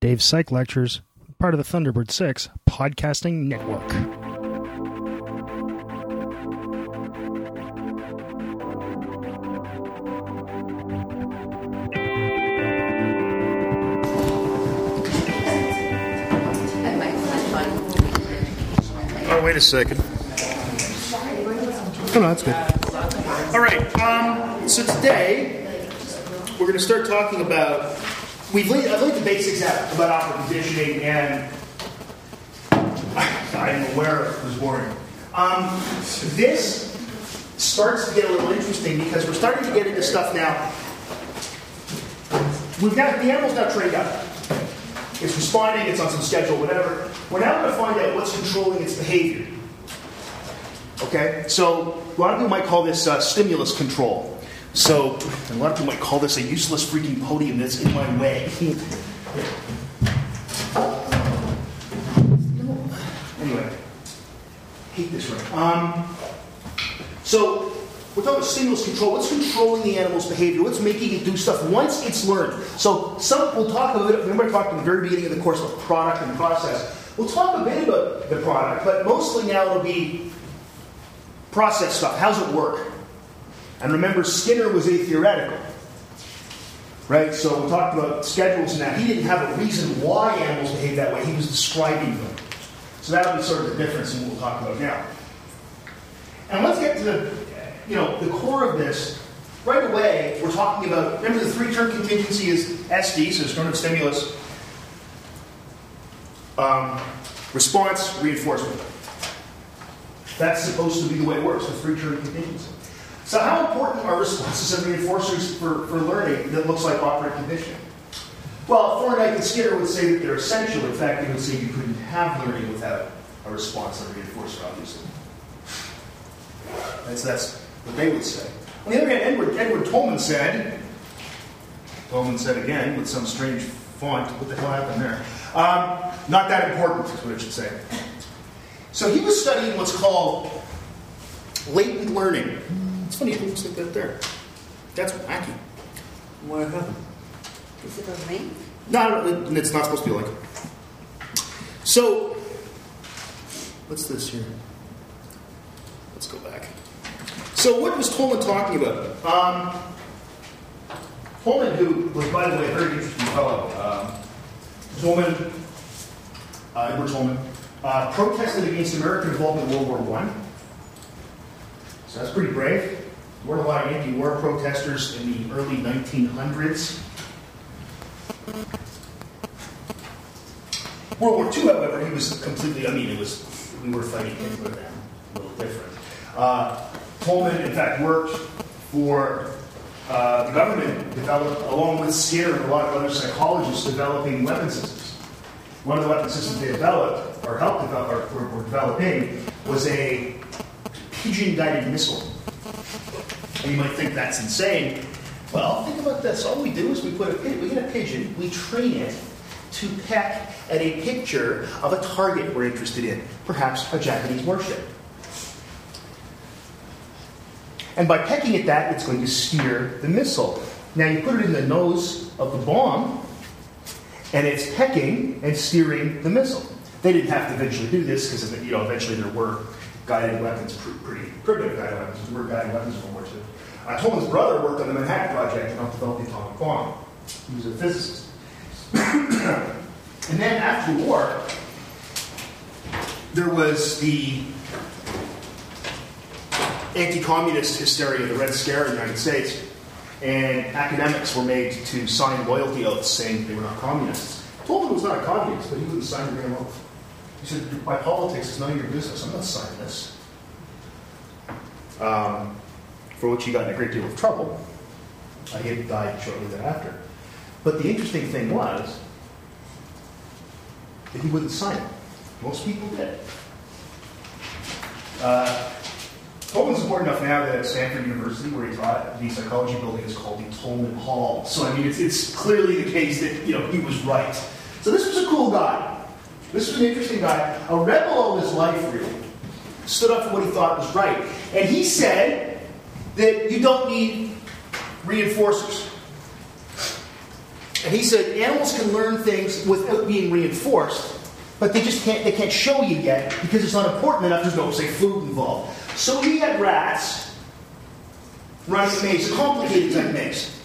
Dave's Psych Lectures, part of the Thunderbird 6 podcasting network. Oh, wait a second. Oh, no, that's good. All right. Um, so today we're going to start talking about. We've laid, I've laid the basics out about operant conditioning, and I'm aware it was boring. Um, this starts to get a little interesting because we're starting to get into stuff now. We've got the animal's now trained up. It's responding. It's on some schedule, whatever. We're now going to find out what's controlling its behavior. Okay, so a lot of people might call this uh, stimulus control. So a lot of people might call this a useless freaking podium that's in my way. anyway, hate this right. Um, so we're talking about stimulus control. What's controlling the animal's behavior? What's making it do stuff once it's learned? So some we'll talk a bit. Remember, I talked at the very beginning of the course about product and process. We'll talk a bit about the product, but mostly now it'll be process stuff. How's it work? And remember, Skinner was a theoretical. Right? So we talked about schedules and that. He didn't have a reason why animals behave that way, he was describing them. So that'll be sort of the difference in what we'll talk about now. And let's get to the, you know, the core of this. Right away, we're talking about, remember the three-term contingency is SD, so external stimulus, um, response, reinforcement. That's supposed to be the way it works, the three-term contingency. So how important are responses and reinforcers for, for learning that looks like operant conditioning? Well, Thorndike and Skinner would say that they're essential. In fact, they would say you couldn't have learning without a response and a reinforcer, obviously. That's, that's what they would say. On the other hand, Edward, Edward Tolman said, Tolman said again with some strange font, what the hell happened there? Um, not that important, is what I should say. So he was studying what's called latent learning. It's funny, it looks like that there. That's wacky. What happened? Is it a link? No, no, it's not supposed to be like. So, what's this here? Let's go back. So, what was Tolman talking about? Um, Tolman, who was, by the way, a very interesting fellow. Um, Tolman, uh, Edward Tolman, uh, protested against American involvement in World War One. So that's pretty brave. Weren't a lot of anti-war protesters in the early 1900s. World War II, however, he was completely, I mean, it was, we were fighting Hitler then, a little different. Uh, Tolman, in fact, worked for uh, the government, developed, along with Skinner and a lot of other psychologists, developing weapon systems. One of the weapon systems they developed, or helped develop, or were, were developing, was a pigeon-guided missile. And you might think that's insane. Well, think about this. All we do is we put a we get a pigeon, we train it to peck at a picture of a target we're interested in, perhaps a Japanese warship. And by pecking at that, it's going to steer the missile. Now you put it in the nose of the bomb, and it's pecking and steering the missile. They didn't have to eventually do this because you know eventually there were guided weapons, pretty primitive guided weapons. There were guided weapons in World War II. Uh, Tolman's brother worked on the Manhattan Project and helped develop the atomic bomb. He was a physicist. and then after the war, there was the anti-communist hysteria, the Red Scare in the United States, and academics were made to sign loyalty oaths saying they were not communists. Tolman was not a communist, but he wouldn't sign the damn oath. He said, "My politics is none of your business. I'm not signing this." Um, for which he got in a great deal of trouble. Uh, he died shortly thereafter. But the interesting thing was that he wouldn't sign it. Most people did. Uh, Tolman's important enough now that at Stanford University, where he taught, the psychology building is called the Tolman Hall. So I mean, it's, it's clearly the case that you know he was right. So this was a cool guy. This was an interesting guy, a rebel all his life, really. Stood up for what he thought was right, and he said that you don't need reinforcers. And he said animals can learn things without being reinforced, but they just can't they can't show you yet because it's not important enough. There's no say food involved. So he had rats running a maze, a complicated type maze.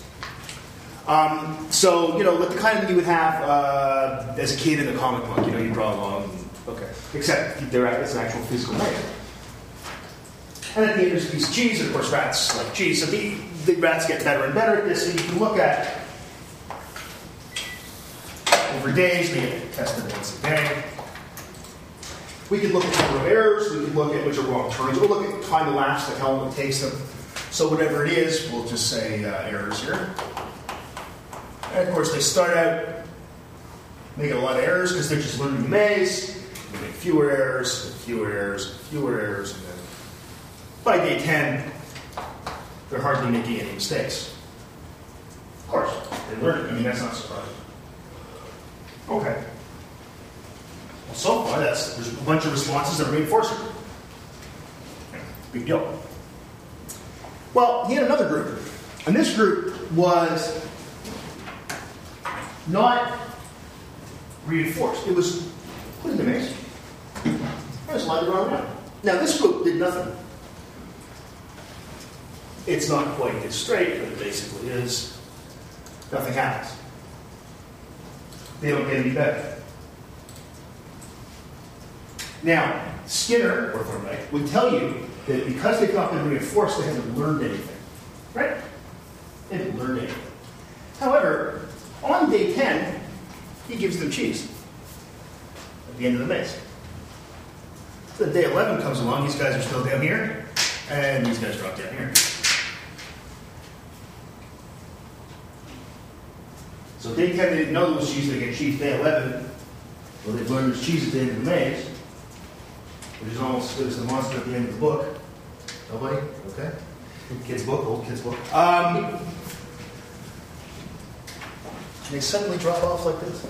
Um, so you know, like the kind you would have uh, as a kid in a comic book. You know, you draw along. Okay, except they're it's an actual physical maze. And at the end, there's a piece of cheese, of course, rats like cheese. So the, the rats get better and better at this, and you can look at over days, they get tested once a day. We could look at number of errors, we could look at which are wrong turns, we'll look at time elapsed, like how long it takes them. So whatever it is, we'll just say uh, errors here. And of course, they start out making a lot of errors because they're just learning the maze. They make fewer errors, fewer errors, fewer errors, and then by day 10, they're hardly making any mistakes. Of course, they learn. I mean, that's not surprising. Okay. Well, so far, that's there's a bunch of responses that are reinforcing. Big deal. Well, he had another group, and this group was not reinforced. It was put in the maze. There's a lot of run around. Now, this group did nothing. It's not quite as straight, but it basically is. Nothing happens. They don't get any better. Now, Skinner, or Thorndike, would tell you that because they've not been reinforced, they haven't learned anything. Right? They haven't learned anything. However, on day 10, he gives them cheese at the end of the maze. So day 11 comes along, these guys are still down here, and these guys drop down here. So day 10, they didn't know there was cheese, they get cheese day 11. Well, they've learned there's cheese at the end of the maze, which is almost as good as the monster at the end of the book. Nobody? Okay. Kid's book, old kid's book. Um, they suddenly drop off like this.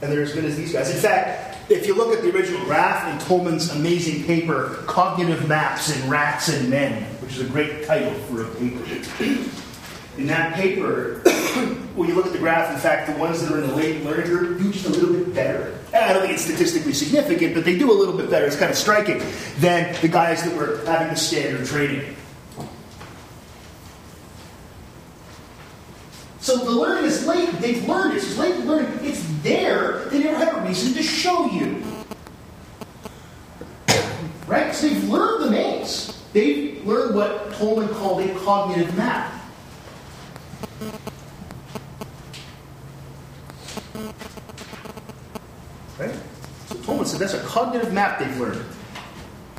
And they're as good as these guys. In fact, if you look at the original graph in Tolman's amazing paper, Cognitive Maps in Rats and Men, which is a great title for a paper. In that paper, when you look at the graph, in fact, the ones that are in the late learner group do just a little bit better. I don't think it's statistically significant, but they do a little bit better. It's kind of striking than the guys that were having the standard training. So the learning is late. They've learned it. It's latent learning. It's there. They never have a reason to show you. Right? Because they've learned the maze. They've learned what Tolman called a cognitive map. Right? So Tolman said that's a cognitive map they've learned.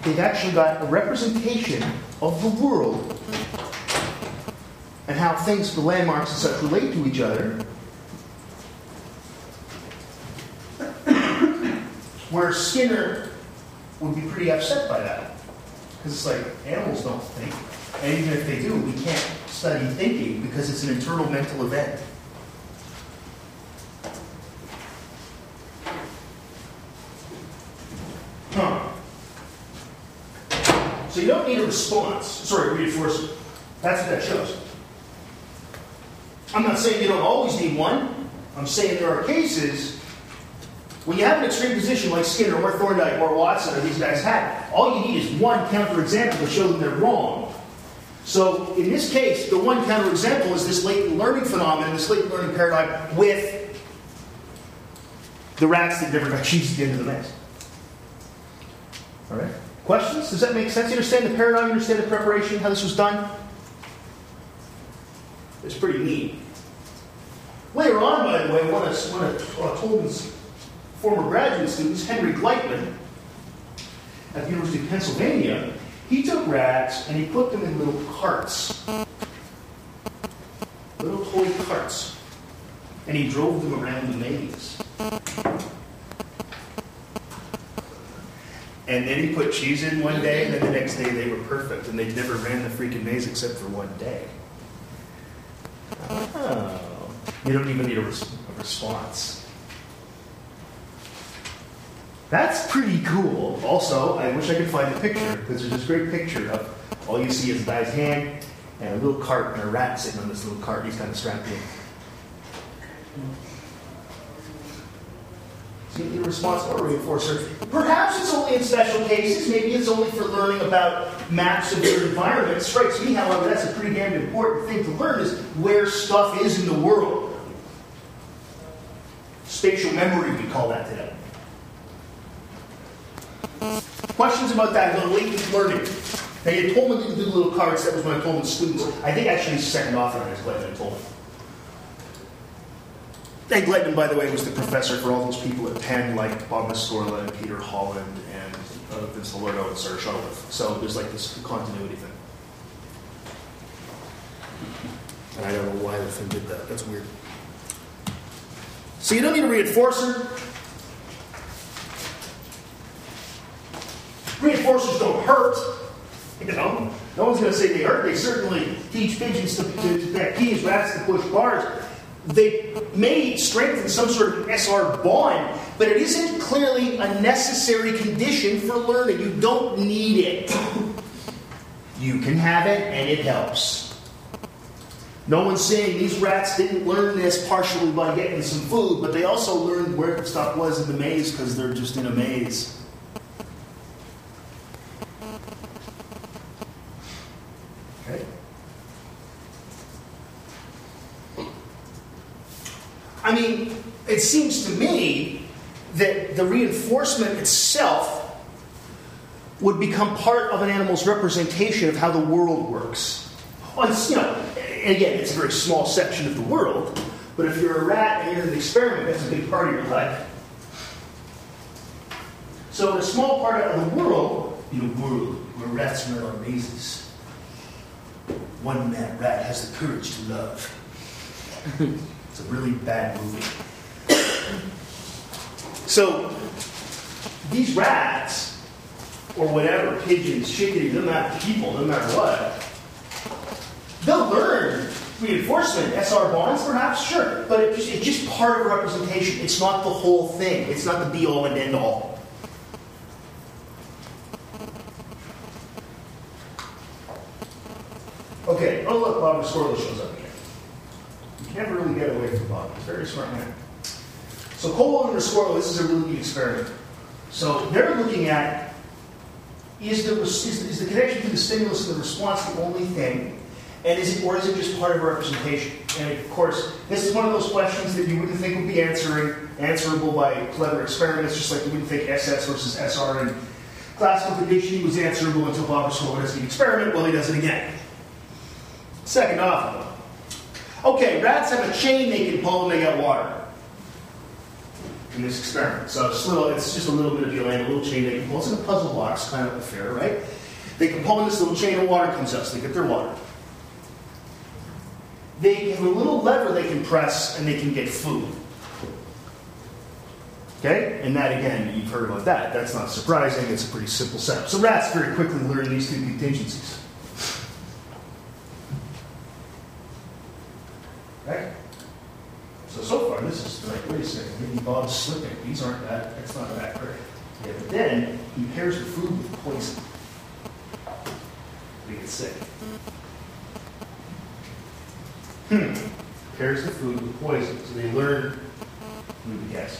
They've actually got a representation of the world and how things, the landmarks and such, relate to each other. Where Skinner would be pretty upset by that. Because it's like, animals don't think. And even if they do, we can't study thinking because it's an internal mental event. Huh. So you don't need a response. Sorry, reinforcement. That's what that shows. I'm not saying you don't always need one. I'm saying there are cases when you have an extreme position like Skinner or Thorndike or Watson or these guys had, all you need is one counterexample to show them they're wrong. So in this case, the one counterexample is this latent learning phenomenon, this latent learning paradigm with the rats that never got cheese at the end of the maze. All right. Questions? Does that make sense? You understand the paradigm? You understand the preparation? How this was done? It's pretty neat. Later on, by the way, one of, one of Tolman's former graduate students, Henry Gleitman, at the University of Pennsylvania, he took rats and he put them in little carts. Little toy carts. And he drove them around the maze. And then he put cheese in one day, and then the next day they were perfect, and they never ran the freaking maze except for one day. Oh. You don't even need a, res- a response. That's pretty cool. Also, I wish I could find the picture because there's this great picture of all you see is a guy's hand and a little cart and a rat sitting on this little cart. He's kind of strapped in. So you need a reinforcer. Perhaps it's only in special cases. Maybe it's only for learning about maps of your environment. It strikes me, however, that's a pretty damn important thing to learn is where stuff is in the world. Spatial memory, we call that today. Questions about that, about latent learning? Now, you told me to do little cards. That was when I told them students. I think actually second author on this, Gleitman told me. And Gleitman, by the way, was the professor for all those people at Penn, like Bob Rescorla and Peter Holland and uh, Vince LoLordo and Sarah Shettleworth. So there's like this continuity thing. And I don't know why the thing did that. That's weird. So you don't need a reinforcer. Reinforcers don't hurt. You know, no one's going to say they hurt. They certainly teach pigeons to, to, to peck keys, rats to push bars. They may strengthen some sort of SR bond, but it isn't clearly a necessary condition for learning. You don't need it. You can have it, and it helps. No one's saying these rats didn't learn this partially by getting some food, but they also learned where the stuff was in the maze because they're just in a maze. I mean, it seems to me that the reinforcement itself would become part of an animal's representation of how the world works. On, you know, again, it's a very small section of the world, but if you're a rat and you're in an experiment, that's a big part of your life. So, in a small part of the world, in a world where rats run on mazes, one mad rat has the courage to love. it's a really bad movie. so, these rats, or whatever, pigeons, chickadees, no matter people, no matter what, they'll learn reinforcement, SR bonds, perhaps, sure, but it's just, it's just part of representation. It's not the whole thing. It's not the be all and end all. Okay, oh look, Bob Rescorla shows up never really get away from Bob. He's a very smart man. So Colwill and Rescorla, oh, this is a really neat experiment. So they're looking at is the, is, is the connection between the stimulus and the response the only thing? And is it, or is it just part of representation? And of course, this is one of those questions that you wouldn't think would be answering, answerable by clever experiments, just like you wouldn't think SS versus SR and classical conditioning was answerable until Bob Rescorla does the experiment. Well, he does it again. Second off, okay, rats have a chain they can pull when they get water in this experiment. So it's, little, it's just a little bit of Yolanda, a little chain they can pull. It's in a puzzle box kind of affair, right? They can pull in this little chain of water comes out, so they get their water. They have a little lever they can press and they can get food. Okay? And that, again, you've heard about that. That's not surprising. It's a pretty simple setup. So rats very quickly learn these two contingencies. Right? So, so far, this is like, wait a second, maybe Bob's slipping. These aren't that, that's not that great. Yeah, but then he pairs the food with poison. They get sick. Hmm. Pairs the food with poison. So they learn, let me guess.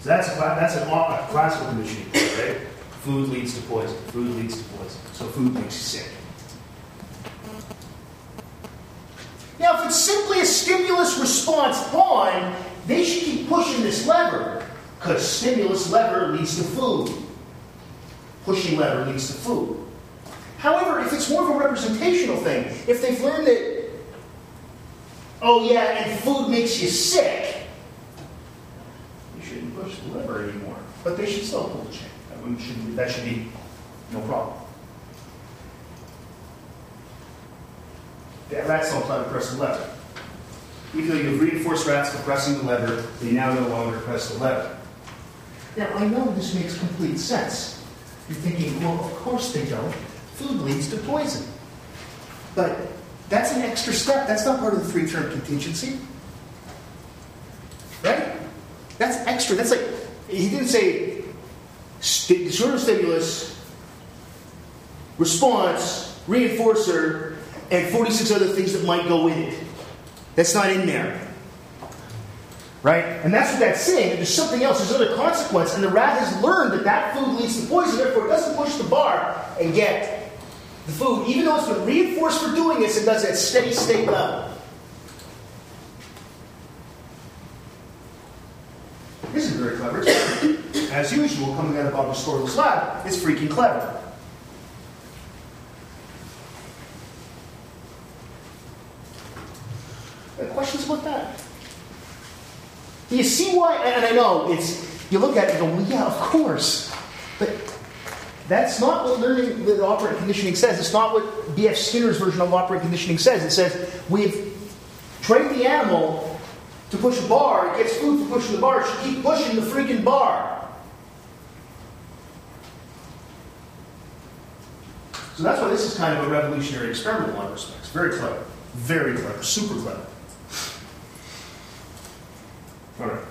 So that's a, that's an, a classical conditioning, right? Food leads to poison. Food leads to poison. So food makes you sick. Now, if it's simply a stimulus response bond, they should keep pushing this lever because stimulus lever leads to food. Pushing lever leads to food. However, if it's more of a representational thing, if they've learned that, oh yeah, and food makes you sick, you shouldn't push the lever anymore. But they should still pull the chain. That should, that should be no problem. The rats don't try to press the lever. Even though you've reinforced rats for pressing the lever, they now no longer press the lever. Now, I know this makes complete sense. You're thinking, well, of course they don't. Food leads to poison. But that's an extra step. That's not part of the three term contingency. Right? That's extra. That's like, he didn't say disorder stimulus, response, reinforcer, and 46 other things that might go in it. That's not in there. right? And that's what that's saying. There's something else. There's another consequence, and the rat has learned that that food leads to poison. Therefore, it doesn't push the bar and get the food, even though it's been reinforced for doing this. It does at steady state level. This is very clever. As usual, coming out of Bob Rescorla's lab, it's freaking clever. Any questions about that? You see why? And I know it's you look at it and go, well, yeah, of course, but that's not what learning the operant conditioning says. It's not what B.F. Skinner's version of operant conditioning says. It says we've trained the animal to push a bar. It gets food for pushing the bar. It should keep pushing the freaking bar. So that's why this is kind of a revolutionary experiment in a lot of respects. Very clever. Very clever. Super clever. All right.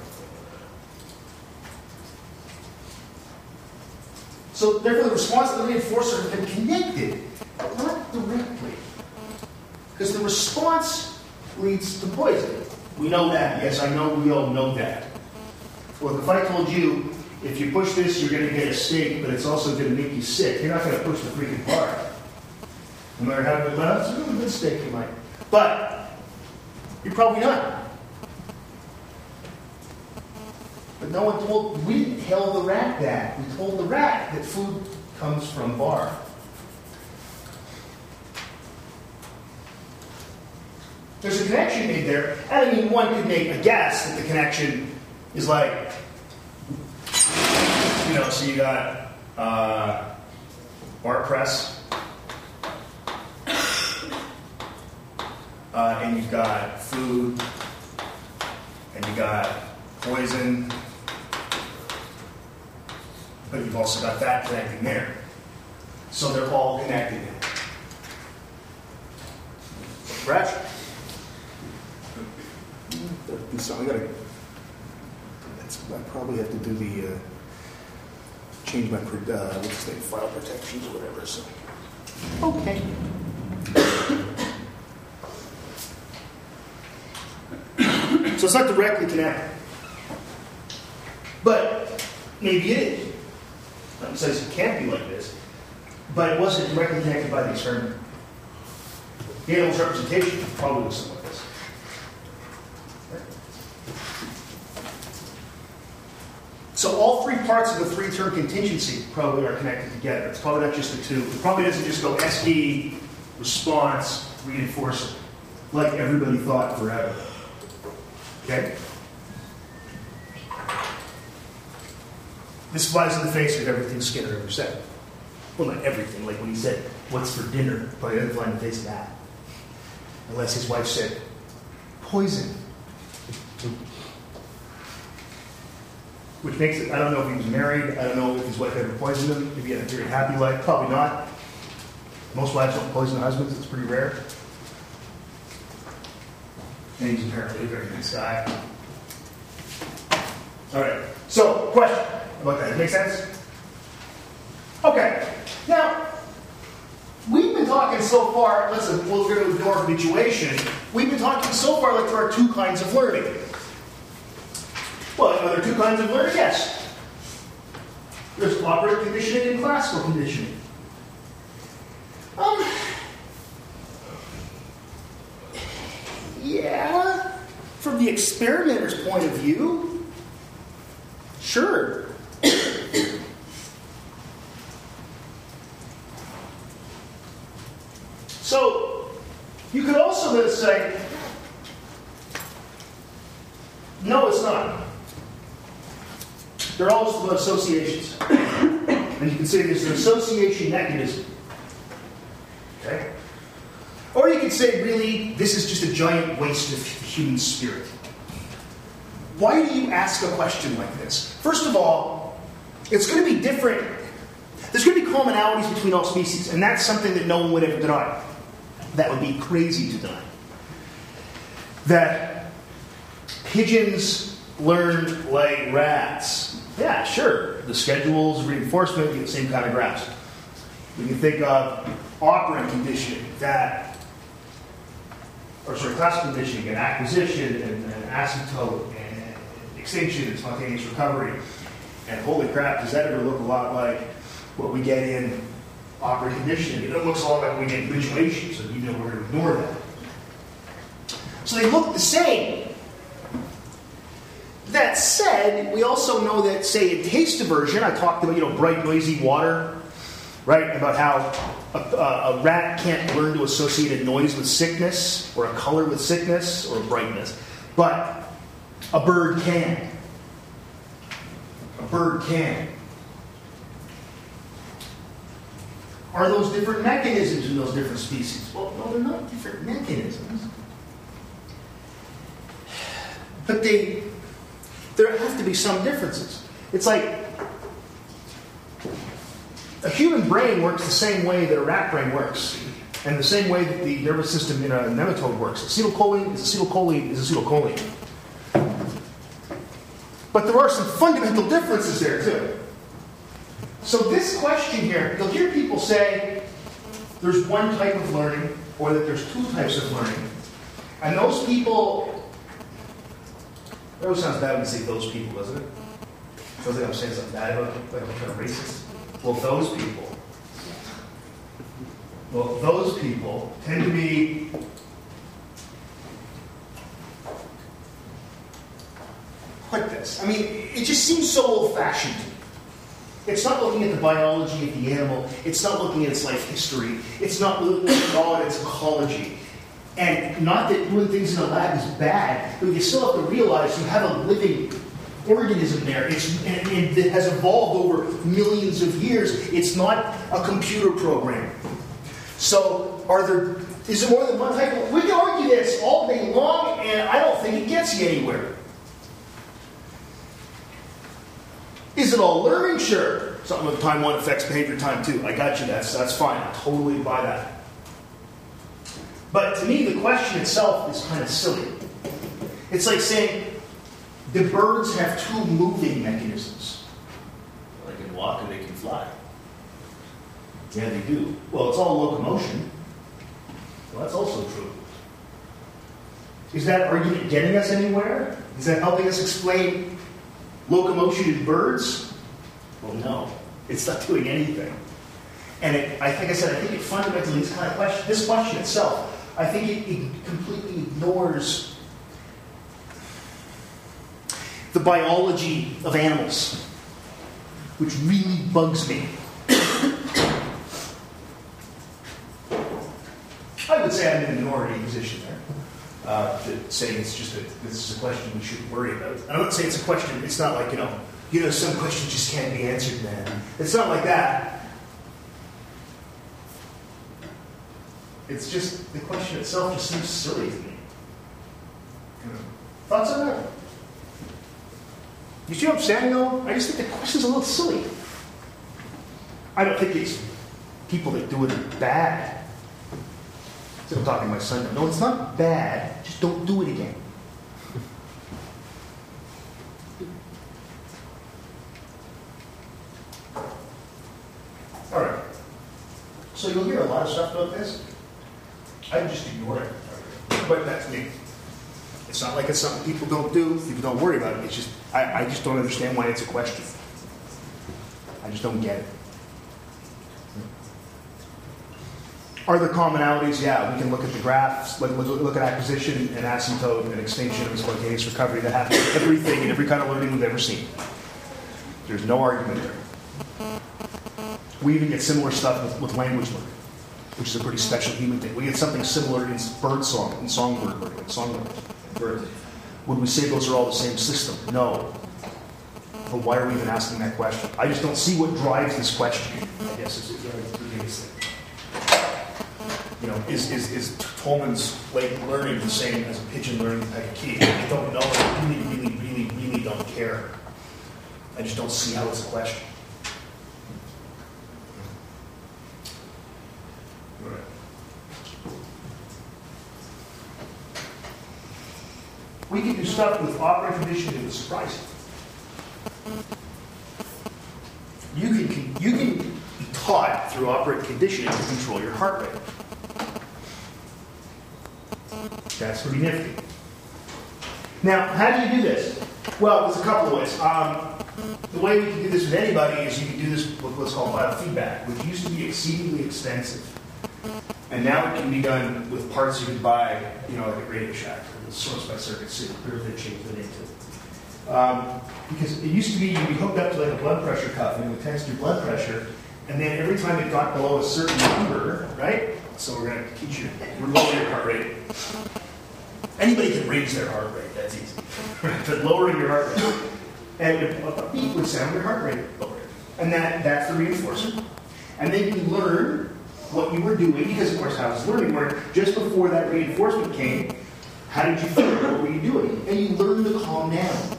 So therefore, the response and the reinforcer have been connected, but not directly. Because the response leads to poison. We know that. Yes, I know we all know that. Well, if I told you, if you push this, you're going to get a steak, but it's also going to make you sick, you're not going to push the freaking bar. No matter how good, it's a good steak, you might. But you're probably not. But no one told, we tell the rat that. We told the rat that food comes from bar. There's a connection made there. And I mean, one could make a guess that the connection is like, you know, so you got uh, bar press, uh, and you've got food, and you got poison, but you've also got that connecting there. So they're all connected. Brett? So I gotta, that's, I probably have to do the, uh, change my, pro- uh, what's the name, file protections or whatever, so. Okay. so it's not directly connected. But maybe it is. Not says it can't be like this, but it wasn't directly connected by the experiment. The animal's representation probably was something like this. So all three parts of the three-term contingency probably are connected together. It's probably not just the two. It probably doesn't just go SD, response, reinforcement, like everybody thought forever. Okay? This flies in the face of everything Skinner ever said. Well, not everything. Like when he said, "What's for dinner?" Probably doesn't fly in the face of that. Unless his wife said, "Poison." Which makes it, I don't know if he was married, I don't know if his wife ever poisoned him, if he had a very happy life, probably not. Most wives don't poison husbands, it's pretty rare. And he's apparently a very nice guy. All right, so, question about that, make sense? Okay, now, we've been talking so far, listen, we'll go to of habituation. We've been talking so far like there are two kinds of learning. Well, are there two kinds of learning? Yes. There's operant conditioning and classical conditioning. Um, yeah, from the experimenter's point of view, sure. So, you could also then say, no, it's not. They're all just about associations. and you can say there's an association mechanism. Okay? Or you could say, really, this is just a giant waste of human spirit. Why do you ask a question like this? First of all, it's going to be different. There's going to be commonalities between all species, and that's something that no one would ever deny. That would be crazy to deny. That pigeons learn like rats. Yeah, sure. The schedules, reinforcement, get the same kind of graphs. We can think of operant conditioning, that, or sorry, classical conditioning, and acquisition, and, and asymptote, and extinction and spontaneous recovery. And holy crap, does that ever look a lot like what we get in operant conditioning? It looks a lot like we get in habituation, so you know we're going to ignore that. So they look the same. That said, we also know that, say, in taste aversion, I talked about, you know, bright, noisy water, right? About how a, a rat can't learn to associate a noise with sickness, or a color with sickness, or brightness, but a bird can. A bird can. Are those different mechanisms in those different species? Well, no, they're not different mechanisms. But they, there have to be some differences. It's like a human brain works the same way that a rat brain works, and the same way that the nervous system in a nematode works. Acetylcholine is acetylcholine is acetylcholine. But there are some fundamental differences there too. So this question here, you'll hear people say there's one type of learning, or that there's two types of learning. And those people it always sounds bad when you say those people, doesn't it? Sounds like I'm saying something bad about like I'm kind of racist. Well, those people. Well, those people tend to be like this. I mean, it just seems so old fashioned. It's not looking at the biology of the animal, it's not looking at its life history, it's not looking at all at its ecology. And not that doing things in a lab is bad, but you still have to realize you have a living organism there. It's, and, and it has evolved over millions of years. It's not a computer program. So, are there? Is there more than one type? We can argue this all day long, and I don't think it gets you anywhere. Is it all learning? Sure. Something with time one affects behavior time two. I got you. That's that's fine. I totally buy that. But to me, the question itself is kind of silly. It's like saying, the birds have two moving mechanisms. They can walk and they can fly. Yeah, they do. Well, it's all locomotion. Well, that's also true. Is that argument getting us anywhere? Is that helping us explain locomotion in birds? Well, no. It's not doing anything. And it, I think I said, I think it fundamentally, this kind of question, this question itself, I think it, it completely ignores the biology of animals, which really bugs me. I would say I'm in a minority position uh, saying it's just a, this is a question we shouldn't worry about. I don't say it's a question. It's not like you know, you know, some questions just can't be answered, man. It's not like that. It's just, the question itself just seems silly to me. Thoughts on that? You see what I'm saying, though? I just think the question's a little silly. I don't think it's people that do it bad. I'm talking to my son. No, it's not bad. Just don't do it again. All right. So you'll hear a lot of stuff about this. I just ignore it. But that's me. It's not like it's something people don't do, people don't worry about it. It's just, I, I just don't understand why it's a question. I just don't get it. Are there commonalities? Yeah, we can look at the graphs, look, look, at acquisition and asymptote and extinction and spontaneous recovery that happens everything and every kind of learning we've ever seen. There's no argument there. We even get similar stuff with, with language learning which is a pretty special human thing. We get something similar in bird song, in songbird learning, songbird. Bird. Would we say those are all the same system? No. But why are we even asking that question? I just don't see what drives this question. I guess thing. You know, is, is, is Tolman's latent learning the same as a pigeon learning the key? I don't know. I really, really, really, really don't care. I just don't see how it's a question. We can do stuff with operant conditioning that's surprising. You can, you can be taught through operant conditioning to control your heart rate. That's pretty nifty. Now, how do you do this? Well, there's a couple of ways. Um, the way we can do this with anybody is you can do this with what's called biofeedback, which used to be exceedingly expensive. And now it can be done with parts you could buy, you know, like at Radio Shack, or the Source by Circuit City, whatever they changed the name to. Um, because it used to be you'd be hooked up to like a blood pressure cuff and it would test your blood pressure, and then every time it got below a certain number, right? So we're going to teach you, we're lowering your heart rate. Anybody can raise their heart rate, that's easy. but lowering your heart rate. And a beat uh, uh, would sound your heart rate lower. And that, that's the reinforcement. And then you learn what you were doing, because of course how does learning work? Just before that reinforcement came, how did you feel? What were you doing? And you learn to calm down.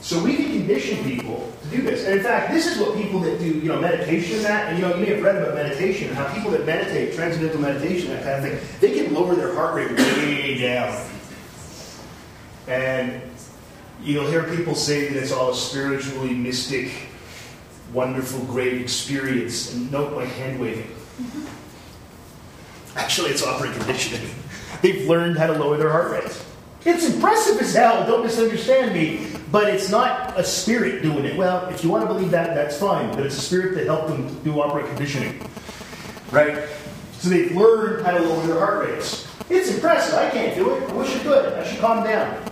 So we can condition people to do this. And in fact, this is what people that do, you know, meditation and that, and you know, you may have read about meditation and how people that meditate, transcendental meditation, that kind of thing, they can lower their heart rate way down. And you'll hear people say that it's all a spiritually mystic, wonderful, great experience. And note my hand waving. Mm-hmm. Actually, it's operant conditioning. They've learned how to lower their heart rate. It's impressive as hell, don't misunderstand me, but it's not a spirit doing it. Well, if you want to believe that, that's fine, but it's a spirit that helped them do operant conditioning. Right? So they've learned how to lower their heart rates. It's impressive. I can't do it. I wish I could. I should calm down.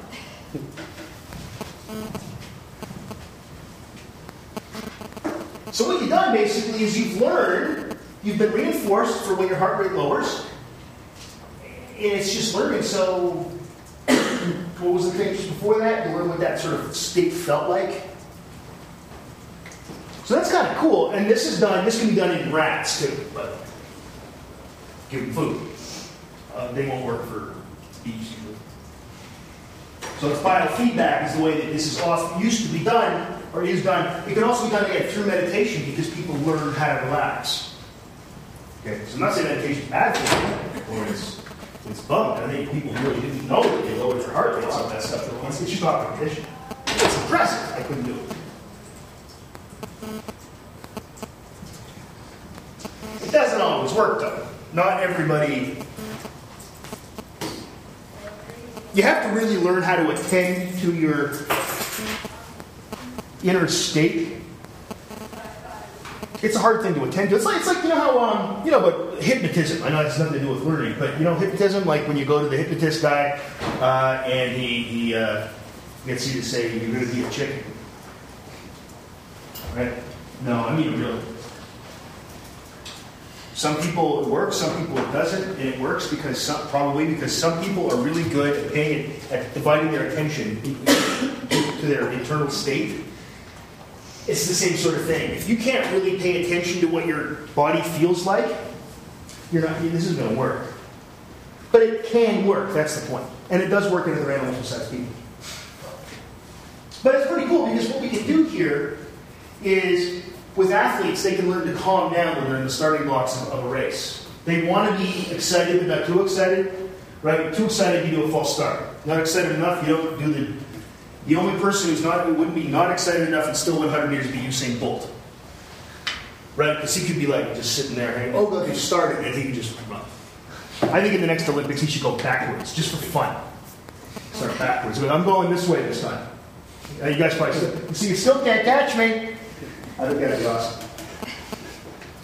So what you've done basically is you've learned, you've been reinforced for when your heart rate lowers, and it's just learning. So what was the thing just before that? To learn what that sort of state felt like. So that's kind of cool. And this is done. This can be done in rats too, but give them food. Uh, they won't work for bees usually. So it's biofeedback is the way that this is often used to be done or is done. It can also be done again through meditation because people learn how to relax. Okay, so I'm not saying meditation is bad for you or it's it's bunk. I think people really didn't know that they lowered their heart rates on that stuff. Once you talk condition, it's impressive. I couldn't do it. It doesn't always work though. Not everybody. You have to really learn how to attend to your inner state. It's a hard thing to attend to. It's like, it's like you know how um, you know, but hypnotism. I know has nothing to do with learning, but you know, hypnotism. Like when you go to the hypnotist guy, uh, and he he uh, gets you to say you're going to be a chicken, right? No, I mean really. Some people it works, some people it doesn't, and it works because some, probably because some people are really good at paying at dividing their attention to their internal state. It's the same sort of thing. If you can't really pay attention to what your body feels like, you're not. This isn't going to work. But it can work. That's the point, and it does work in other animals besides people. But it's pretty cool because what we can do here is with athletes, they can learn to calm down when they're in the starting blocks of, of a race. They want to be excited, but not too excited. Right? Too excited, you do a false start. Not excited enough, you don't do the. The only person who's not who wouldn't be not excited enough and still 100 meters would be Usain Bolt. Right? Because he could be like just sitting there, and oh look, he started, and he could just run. I think in the next Olympics he should go backwards, just for fun. Start backwards. But I'm going this way this time. Uh, you guys probably still, see, you still can't catch me. I think that'd be awesome.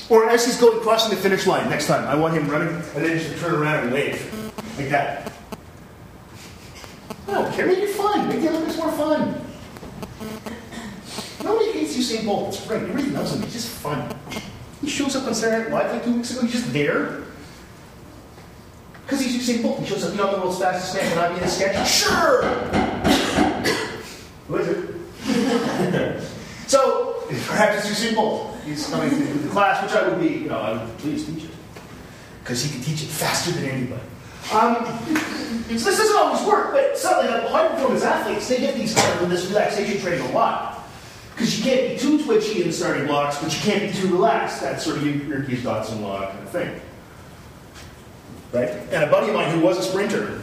Or as he's going crossing the finish line next time, I want him running and then just turn around and wave like that. I don't care. Make it fun. Make the Olympics more fun. Nobody hates Usain Bolt. It's great. Everybody loves him. He's just fun. He shows up on Saturday Night Live like two weeks ago. He's just there. Because he's Usain Bolt. He shows up, you know, the world's fastest man. Can I be in a sketch? Sure! Who is it? so, perhaps it's Usain Bolt. He's coming to the class, which I would be, you know, I would please teach it. Because he can teach it faster than anybody. Um, so this doesn't always work, but something like high performance athletes, they get these kind of this relaxation training a lot. Because you can't be too twitchy in the starting blocks, but you can't be too relaxed. That's sort of your, your Yerkes-Dodson law kind of thing. Right? And a buddy of mine who was a sprinter,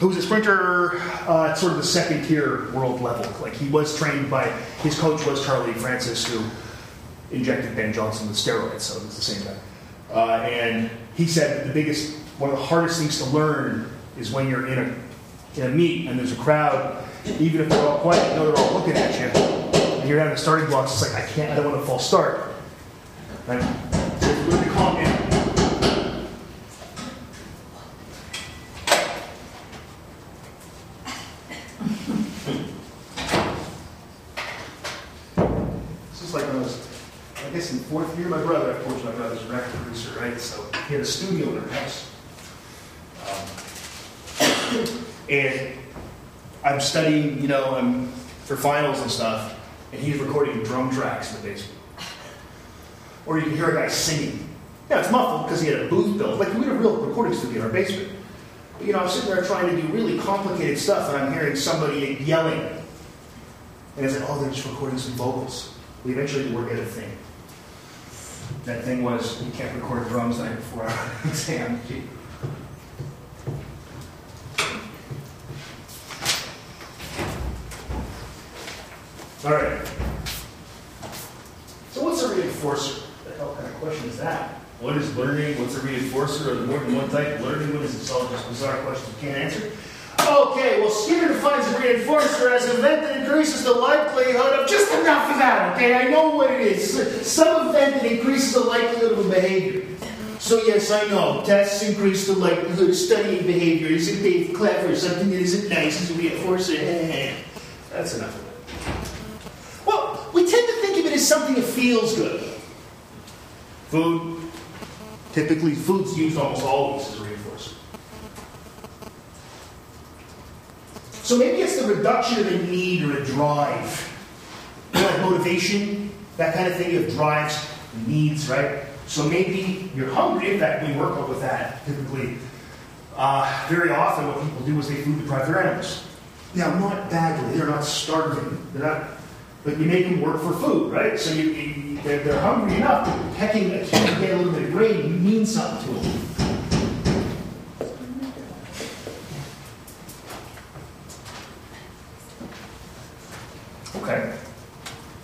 who was a sprinter uh, at sort of the second tier world level. Like he was trained by, his coach was Charlie Francis, who injected Ben Johnson with steroids, so it was the same guy. Uh, and he said the biggest, one of the hardest things to learn is when you're in a, in a meet and there's a crowd, even if they're all quiet, you know they're all looking at you, and you're having the starting blocks, it's like, I can't, I don't want to false start. Right? So really calm in fourth year, my brother, of course, my brother's a record producer, right? So he had a studio in our house. Um, and I'm studying, you know, I'm for finals and stuff, and he's recording drum tracks in the basement. Or you can hear a guy singing. Yeah, it's muffled because he had a booth built. Like we had a real recording studio in our basement. But, you know, I'm sitting there trying to do really complicated stuff, and I'm hearing somebody yelling. And it's like, oh, they're just recording some vocals. We eventually work at a thing. That thing was, you can't record drums night before our exam. All right. So what's a reinforcer? What the hell kind of question is that? What is learning? What's a reinforcer? Are there more than one type of learning? What is it? It's all just bizarre questions you can't answer. Okay, well, Skinner defines a reinforcer as an event that increases the likelihood of just enough of that, okay? I know what it is. Some event that increases the likelihood of a behavior. So, yes, I know. Tests increase the likelihood of studying behavior. Isn't Dave clever? Something that isn't nice is a reinforcer. That's enough of it. Well, we tend to think of it as something that feels good. Food. Typically, food's used almost always as a reinforcer. So maybe it's the reduction of a need or a drive. You know, like motivation, that kind of thing. You have drives, needs, right? So maybe you're hungry. In fact, we work with that typically. Uh, very often, what people do is they food deprive their animals. Now, not badly. They're not starving. They're not. But you make them work for food, right? So you, you they're, they're, hungry enough. Pecking a kid to get a little bit of grain means something to them. Okay.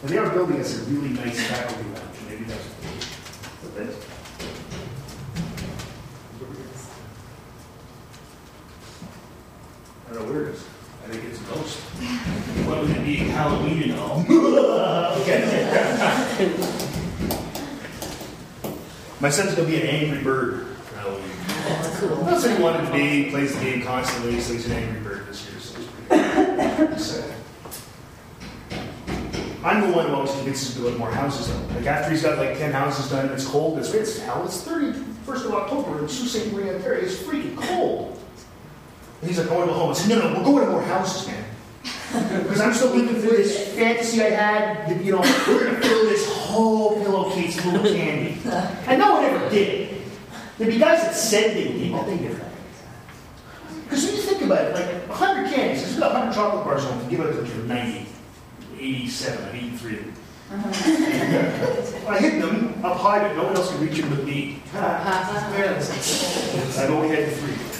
And they are building us a really nice faculty lounge. Maybe that's a it is. I don't know where it is. I think it's a ghost. What would it be? Halloween and all. okay. My son's gonna be an angry bird for Halloween. That's what he wanted to be. He plays the game constantly, so he's an angry bird this year. So pretty sad. I'm the one who always convinces him to build more houses though. Like after he's got like 10 houses done it's cold, it's, it's hell, it's 31st of October in Sault Ste. Marie, Ontario. It's freaking cold. And he's like, oh, I want to go home. I said, no, no, we're going to more houses, man. Because I'm still living through this fantasy I had, that, you know, we're going to fill this whole pillowcase full of candy. And no one ever did. There'd be guys that said they did, but they never. Because when you think about it, like 100 candies, we got 100 chocolate bars to give it to 90. 87, I'm 83 uh-huh. of them. I hid them up high, but no one else could reach them but me. Uh-huh. I've only had three.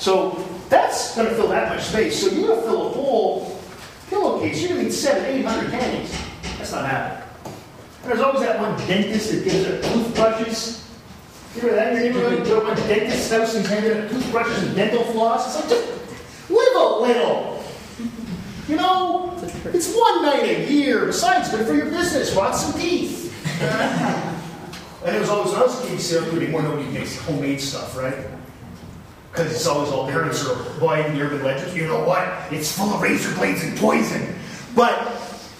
So that's going to fill that much space. So you're going to fill a whole pillowcase. You're going to need seven, eight hundred candies. That's not happening. And there's always that one dentist that gives out toothbrushes. You remember that in your neighborhood? To a dentist's and he's handing out toothbrushes and dental floss. It's like, just live a little. You know, it's one night a year. Besides, good for your business. Rot some teeth. and it was always when I was a kid, anymore nobody makes homemade stuff, right? Because it's always all parents are buying the urban legends. You know what? It's full of razor blades and poison. But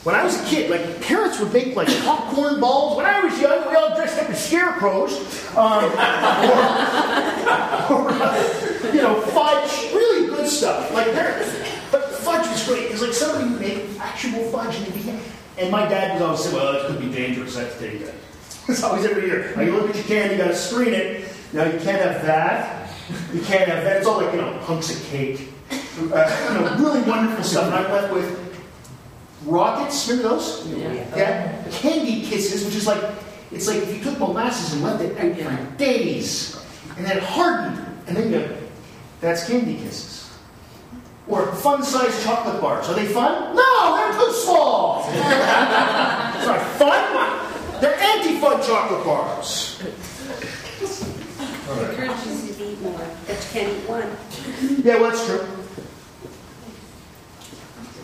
when I was a kid, like parents would make like popcorn balls. When I was young, we all dressed up as scarecrows, um, or, or uh, you know, fudge, really good stuff. Like parents, but fudge was great It's like somebody would make actual fudge and it'd be, and my dad would always say, "Well, it could be dangerous. I have to take that." It's always every year. Now you look at your candy, you got to screen it. Now you can't have that. You can't have that. It's all like you know hunks of cake. Uh, you know, really wonderful stuff. And I'm left with rockets. Remember those? Yeah. Yeah. Candy kisses, which is like it's like if you took molasses and left it out for days, and then it hardened, and then you go, that's candy kisses. Or fun-sized chocolate bars. Are they fun? No, they're too small. it's not fun. They're anti-fun chocolate bars. Encourages you to eat more. That's one. Yeah, well, that's true.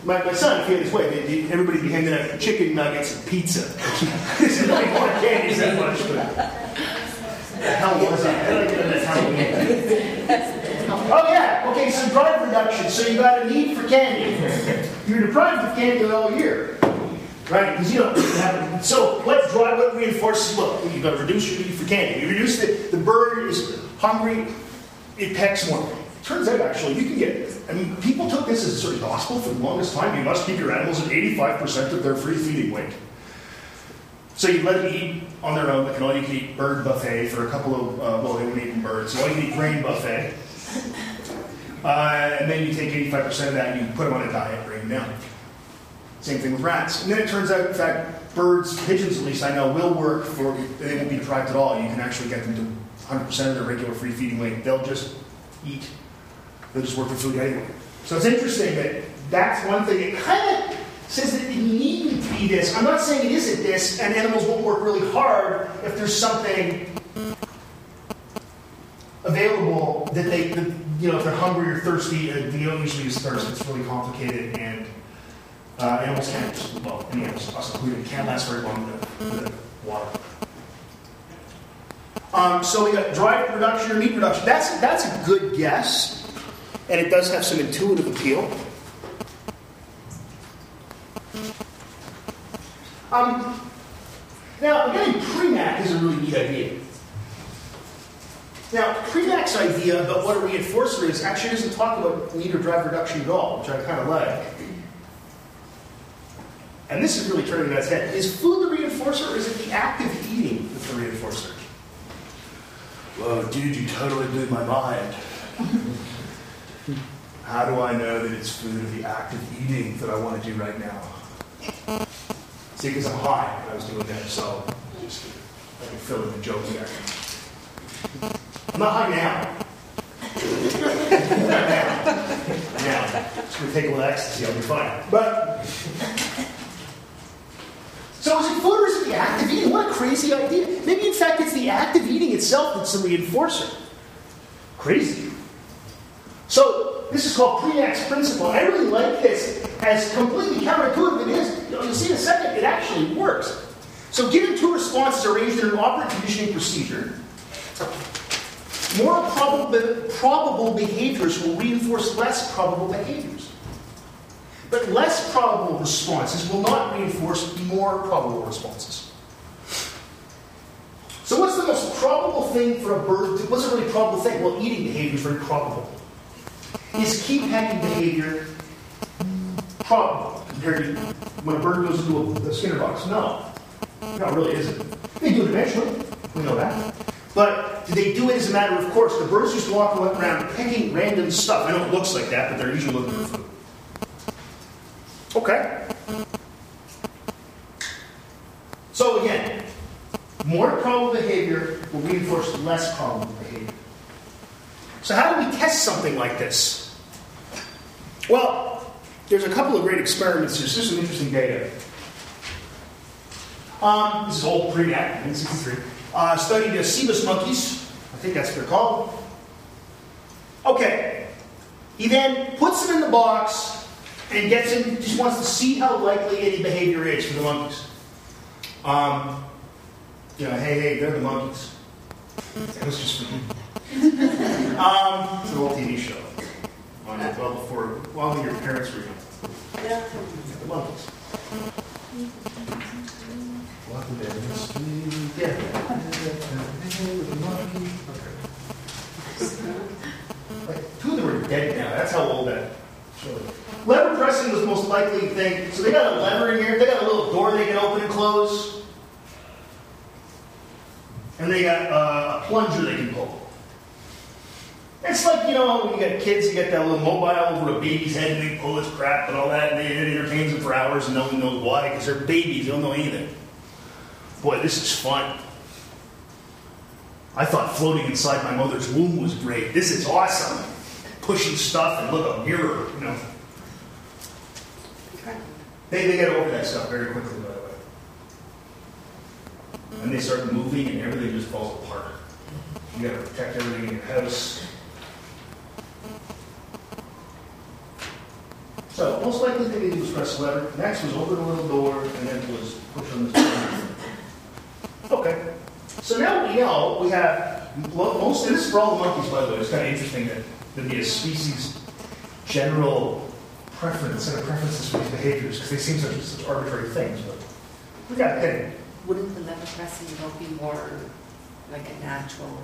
My, my son, if he had his way, they- they- everybody be handing out chicken nuggets and pizza. This is like more candies that much. The was? I? Oh, yeah, okay, so drive reduction. So you got a need for candy. You're deprived of candy all year. Right? Because you don't have So what drive, what reinforces, look, you've got to reduce your need for candy. You reduce the, the bird is hungry, it pecks more. Turns out, actually, you can get, I mean, people took this as sort of gospel for the longest time. You must keep your animals at 85% of their free feeding weight. So you let them eat on their own, like an all-you-can-eat bird buffet for a couple of, uh, well, they wouldn't eat birds, so all-you-can-eat grain buffet. Uh, and then you take 85% of that and you put them on a diet, them down. Same thing with rats. And then it turns out, in fact, birds, pigeons at least I know, will work for, they won't be deprived at all. You can actually get them to 100% of their regular free feeding weight. They'll just eat, they'll just work for food anyway. So it's interesting that that's one thing. It kind of says that it needn't be this. I'm not saying it isn't this, and animals won't work really hard if there's something available that they, you know, if they're hungry or thirsty, they don't usually use thirst. It's really complicated, and uh, animals can't, well, any animals, us included, can't last very long with, with water. Um, so we got drive production or meat production. That's, that's a good guess, and it does have some intuitive appeal. Um, now, getting Premack is a really neat idea. Now, Premack's idea about what a reinforcer is actually doesn't talk about need or drive reduction at all, which I kind of like. And this is really turning on head. Is food the reinforcer, or is it the act of eating that's the reinforcer? Whoa, dude, you totally blew my mind. How do I know that it's food or the act of eating that I want to do right now? See, because I'm high I was doing that, so just I can fill in the joke there. I'm not high now. now. Now, just gonna take a little ecstasy, I'll be fine. But so is it food or is the act of eating? What a crazy idea. Maybe in fact it's the act of eating itself that's the reinforcer. Crazy. So this is called Premack's principle. I really like this as completely counterintuitive it is. You'll see in a second, it actually works. So given two responses arranged in an operant conditioning procedure, more probable, probable behaviors will reinforce less probable behaviors. But less probable responses will not reinforce more probable responses. So, what's the most probable thing for a bird? To, what's a really probable thing? Well, eating behavior is very probable. Is keep hanging behavior probable compared to when a bird goes into a, a Skinner box? No. No, really isn't. They do it eventually. We know that. But do they do it as a matter of course? The birds just walk around picking random stuff. I know it looks like that, but they're usually looking for food. Okay. So again, more probable behavior will reinforce less probable behavior. So how do we test something like this? Well, there's a couple of great experiments. There's just some interesting data. Um, this is old Premack, 1963. Uh, studied the Cebus monkeys. I think that's what they're called. Okay. He then puts them in the box and gets in, just wants to see how likely any behavior is for the monkeys. Um, you know, hey, hey, they're the Monkees. That was just for me. um, it's an old TV show. On well before, while your parents were young. Yeah. The Monkees. The yeah. The. Like, two of them are dead now. That's how old that Lever pressing was the most likely thing. So they got a lever in here. They got a little door they can open and close. And they got uh, a plunger they can pull. It's like, you know, when you got kids, you get that little mobile over a baby's head and they pull its crap and all that, and it entertains them for hours and no one knows why, because they're babies, they don't know anything. Boy, this is fun. I thought floating inside my mother's womb was great. This is awesome pushing stuff and look a mirror, you know. They, they get over that stuff very quickly, by the way. And they start moving and everything just falls apart. You gotta protect everything in your house. So, most likely they didn't use press lever. Next was open a little door, and then was pushing on this. Okay. So now we know we have, most, and this for all the monkeys, by the way. It's kind of interesting that be a species general preference, set of preferences for these behaviors because they seem such, such arbitrary things. But we got hey, Wouldn't the lever pressing though be more like a natural?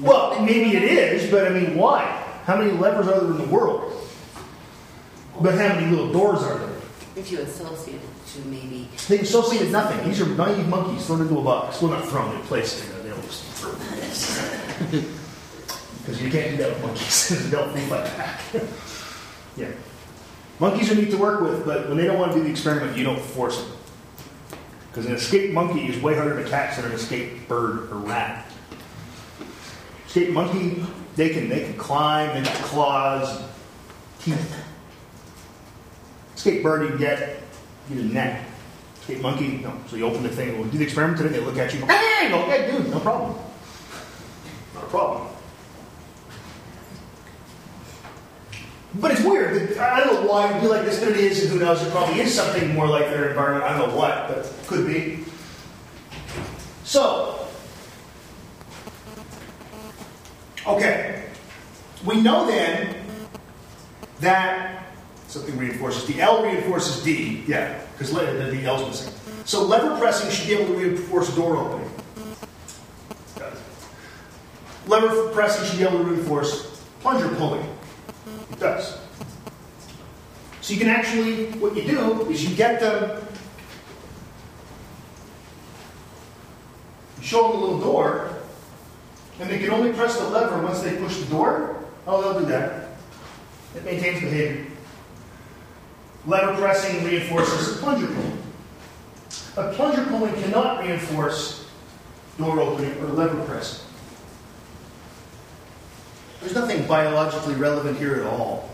Well, maybe it is, but I mean, why? How many levers are there in the world? But how many little doors are there? If you associate it to maybe, They associated nothing. These are naive monkeys thrown into a box. Well, not thrown, in place. They don't just throw Because you can't do that with monkeys. they don't they like that. yeah. Monkeys are neat to work with, but when they don't want to do the experiment, you don't force them. Because an escaped monkey is way harder to catch than an escaped bird or rat. Escaped monkey, they can they can climb, they got claws, teeth. Escaped bird, you can get get a net. Escaped monkey, no. So you open the thing, we'll do the experiment today, they look at you, hey, go, yeah, dude, no problem. Not a problem. But it's weird. I don't know why it'd be like this, but it is, and who knows? It probably is something more like their environment. I don't know what, but could be. So, okay. We know then that something reinforces D. L reinforces D. Yeah, because the, the L's missing. So lever pressing should be able to reinforce door opening. Lever pressing should be able to reinforce plunger pulling. Does. So you can actually, what you do is you get them, you show them the little door, and they can only press the lever once they push the door. Oh, they'll do that. It maintains behavior. Lever pressing reinforces plunger pulling. But plunger pulling cannot reinforce door opening or lever pressing. There's nothing biologically relevant here at all.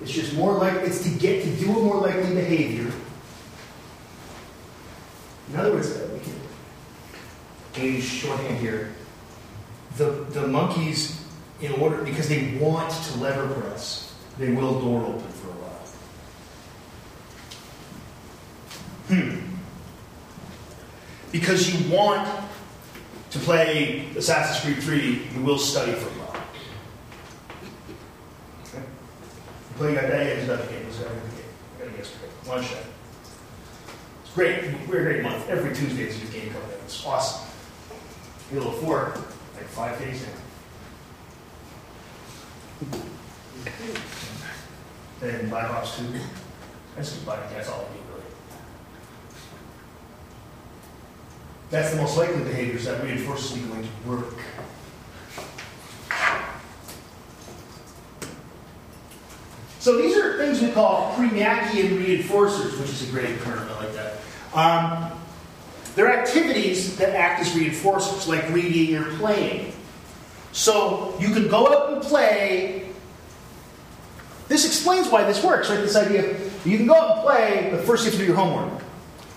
It's just more like it's to get to do a more likely behavior. In other words, uh, we can use shorthand here. The the monkeys, in order because they want to lever press, they will door open for a while. Hmm. Because you want to play Assassin's Creed 3, you will study for a while. Okay? Playing that day is another game. Game. I got it yesterday. Lunchtime. It's great. We're a great month. Every Tuesday is a new game coming out. It's awesome. Halo 4, like five days now. And Black Ops 2. That's That's all I do, really. That's the most likely behaviors that reinforces me going to work. So these are things we call Premackian reinforcers, which is a great term. I like that. Um, they're activities that act as reinforcers, like reading or playing. So you can go out and play. This explains why this works, right? This idea you can go out and play, but first you have to do your homework.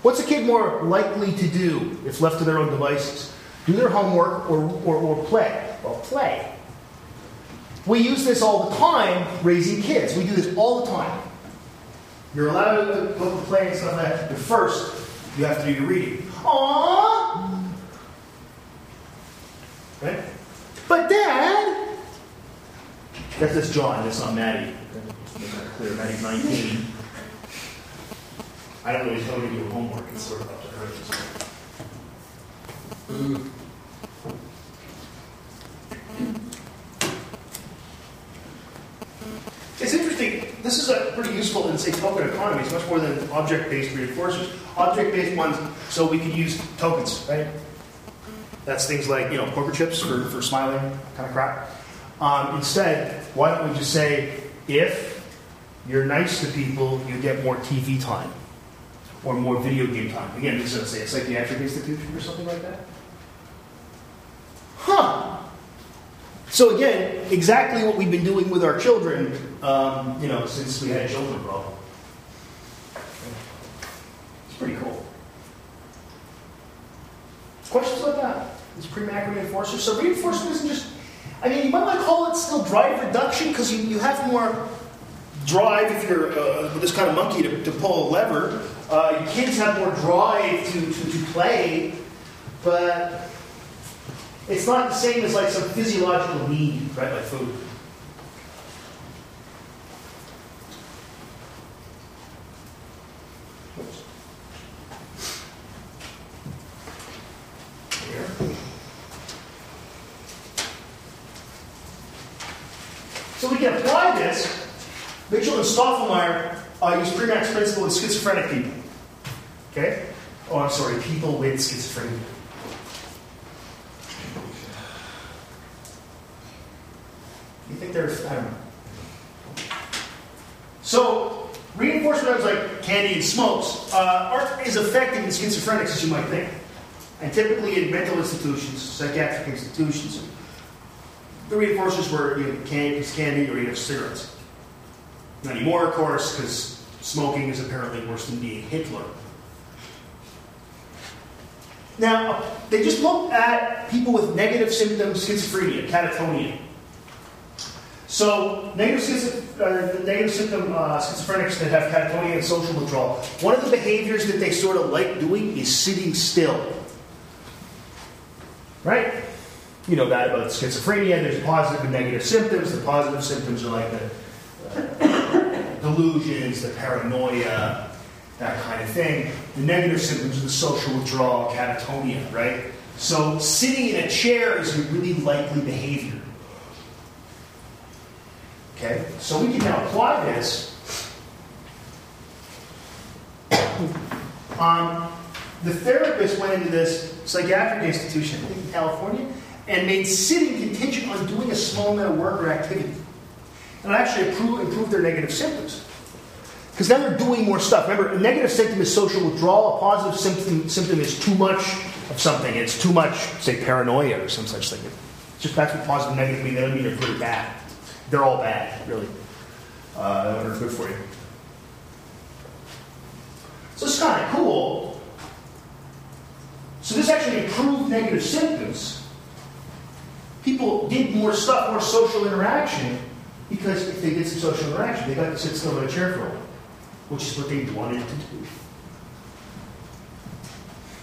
What's a kid more likely to do if left to their own devices? Do their homework or, or, or play? Well, play. We use this all the time raising kids. We do this all the time. You're allowed to go to play and stuff like that, but first you have to do your reading. Aww! Right? But Dad! That's just John, that's not Maddie. Make that clear. Maddie's 19. I don't really tell her to do homework, it's sort of up to her. It's interesting. This is pretty useful in, say, token economy. It's much more than object-based reinforcers. Object-based ones, so we could use tokens, right? That's things like, you know, poker chips for, for smiling, kind of crap. Um, instead, why don't we just say, if you're nice to people, you get more TV time or more video game time. Again, this is, say, a psychiatric institution or something like that. Huh. So again, exactly what we've been doing with our children, um, you know, since we had children problem. It's pretty cool. Questions about that? This Premack reinforcer. So reinforcement isn't just, I mean, you might want to call it still drive reduction because you, you have more drive if you're uh, this kind of monkey to, to pull a lever. Uh, kids have more drive to, to, to play, but it's not the same as like some physiological need, right? Like food. So we can apply this. Mitchell and Stoffelmayr uh, use Premack's principle in schizophrenic people. Okay? Oh, I'm sorry, people with schizophrenia. There's, I don't know. So, reinforcement items like candy and smokes uh, aren't as effective in schizophrenics as you might think. And typically in mental institutions, psychiatric institutions, the reinforcers were you know, candy, candy or you know, cigarettes. Not anymore, of course, because smoking is apparently worse than being Hitler. Now, they just looked at people with negative symptoms, schizophrenia, catatonia. So, negative, uh, negative symptom uh, schizophrenics that have catatonia and social withdrawal, one of the behaviors that they sort of like doing is sitting still. Right? You know that about schizophrenia, there's positive and negative symptoms. The positive symptoms are like the delusions, the paranoia, that kind of thing. The negative symptoms are the social withdrawal, catatonia, right? So sitting in a chair is a really likely behavior. Okay, so we can now apply this. Um, the therapist went into this psychiatric institution in California and made sitting contingent on doing a small amount of work or activity. And it actually improved, improved their negative symptoms. Because now they're doing more stuff. Remember, a negative symptom is social withdrawal. A positive symptom, symptom is too much of something. It's too much, say, paranoia or some such thing. It's just that's what positive and negative mean. They don't mean they're or bad. They're all bad, really. Uh, they're good for you. So it's kind of cool. So this actually improved negative symptoms. People did more stuff, more social interaction, because if they did some social interaction, they got to sit still in a chair for a while, which is what they wanted to do.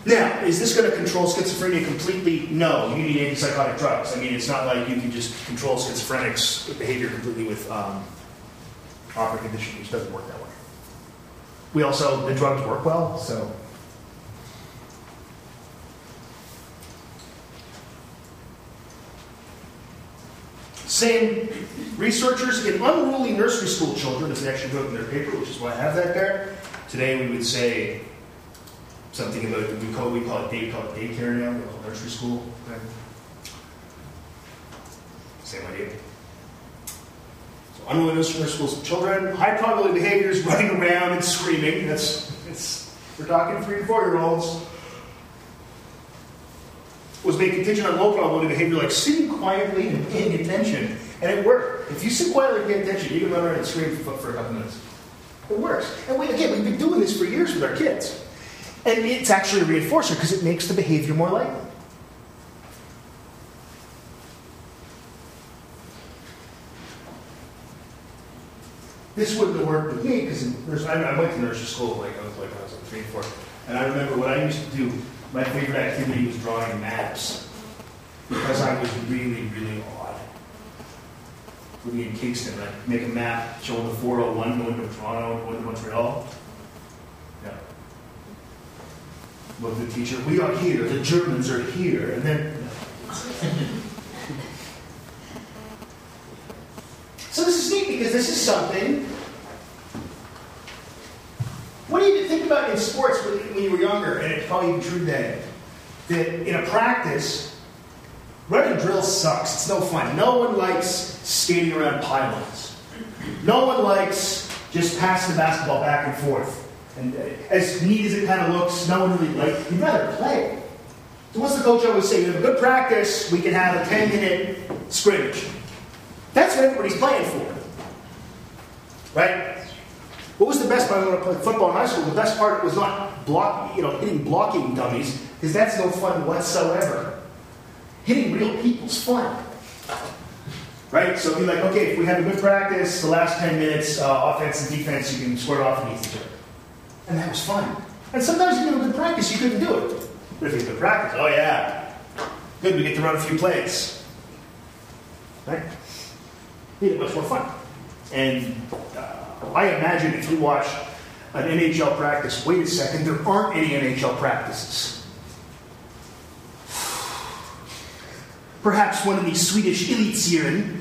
Now, is this going to control schizophrenia completely? No. You need antipsychotic drugs. I mean, it's not like you can just control schizophrenics behavior completely with um, operant conditioning, which doesn't work that way. We also, the drugs work well, so. Same researchers in unruly nursery school children, as they actually wrote in their paper, which is why I have that there. Today we would say something about we call we call it day call it daycare now, we call it nursery school. Okay. Same idea. So unruly nursery school children, high probability behaviors, running around and screaming. That's it's we're talking three and four year olds. Was made contingent on low probability behavior like sitting quietly and paying attention. And it worked. If you sit quietly and pay attention, you can run around and scream for, for a couple minutes. It works. And we, again, we've been doing this for years with our kids. And it's actually a reinforcer because it makes the behavior more likely. This wouldn't have worked with me because I, I went to nursery school like I was like I was like three, four, and I remember what I used to do. My favorite activity was drawing maps because I was really, really odd. We'd in Kingston, I'd make a map showing the 401 going to Toronto, going to Montreal. Yeah. Look the teacher, we are here, the Germans are here, and then. so this is neat because this is something. What do you think about in sports when, you were younger, and it's probably even true then, that in a practice, running drills sucks. It's no fun. No one likes skating around pylons. No one likes just passing the basketball back and forth. And uh, as neat as it kind of looks, no one really like. You'd rather play. So what's the coach always say? You have a good practice, we can have a 10 minute scrimmage. That's what everybody's playing for. Right? What was the best part when I played football in high school? The best part was not block, you know, hitting blocking dummies, because that's no fun whatsoever. Hitting real people's fun. Right? So be like, okay, if we have a good practice, the last 10 minutes, uh, offense and defense, you can square off against each other. And that was fun. And sometimes you have a good practice, you couldn't do it. But if you have good practice, oh yeah, good, we get to run a few plays. Right? Made it much more fun. And uh, I imagine if you watch an NHL practice, wait a second, there aren't any NHL practices. Perhaps one of these Swedish elitserien.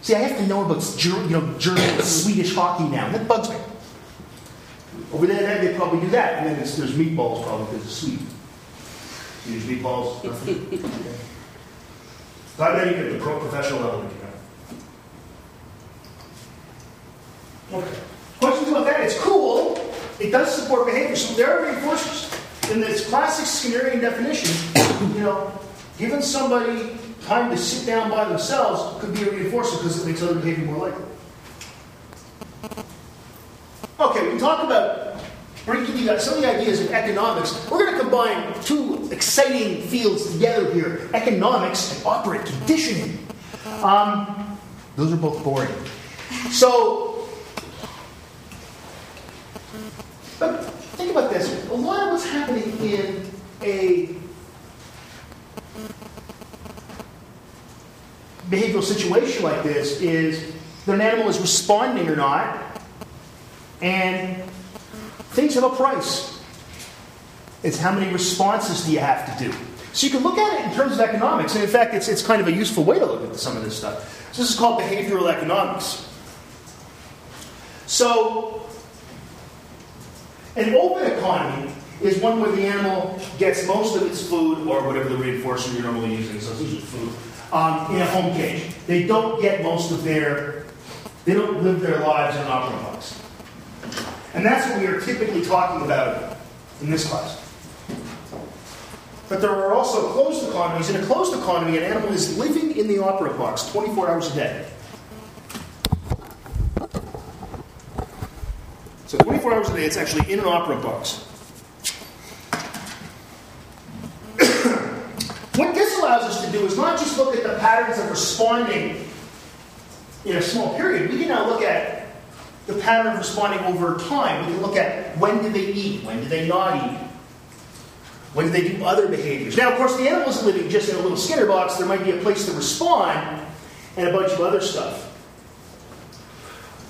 See, I have to know about you know, German Swedish hockey now. That bugs me. Over there, they probably do that. And then there's, there's meatballs, probably, because it's sweet. Swedish meatballs. nothing. So I bet you get the pro professional level. you know. Okay. Questions about that? It's cool. It does support behavior. So there are reinforcers. In this classic Skinnerian definition, you know, giving somebody time to sit down by themselves could be a reinforcer because it makes other behavior more likely. Okay, we talk about bringing you guys some of the ideas of economics. We're going to combine two exciting fields together here economics and operant conditioning. Um, those are both boring. So, but think about this. A lot of what's happening in a behavioral situation like this is that an animal is responding or not, and things have a price. It's how many responses do you have to do. So you can look at it in terms of economics, and in fact, it's, it's kind of a useful way to look at some of this stuff. So this is called behavioral economics. So, an open economy is one where the animal gets most of its food, or whatever the reinforcer you're normally using, so it's usually food, um, in a home cage. They don't get most of their, they don't live their lives in an operant box. And that's what we are typically talking about in this class. But there are also closed economies. In a closed economy, an animal is living in the operant box 24 hours a day. So 24 hours a day, it's actually in an operant box. what this allows us to do is not just look at the patterns of responding in a small period. We can now look at the pattern of responding over time. We can look at when do they eat, when do they not eat, when do they do other behaviors. Now, of course, the animal isn't living just in a little Skinner box. There might be a place to respond and a bunch of other stuff.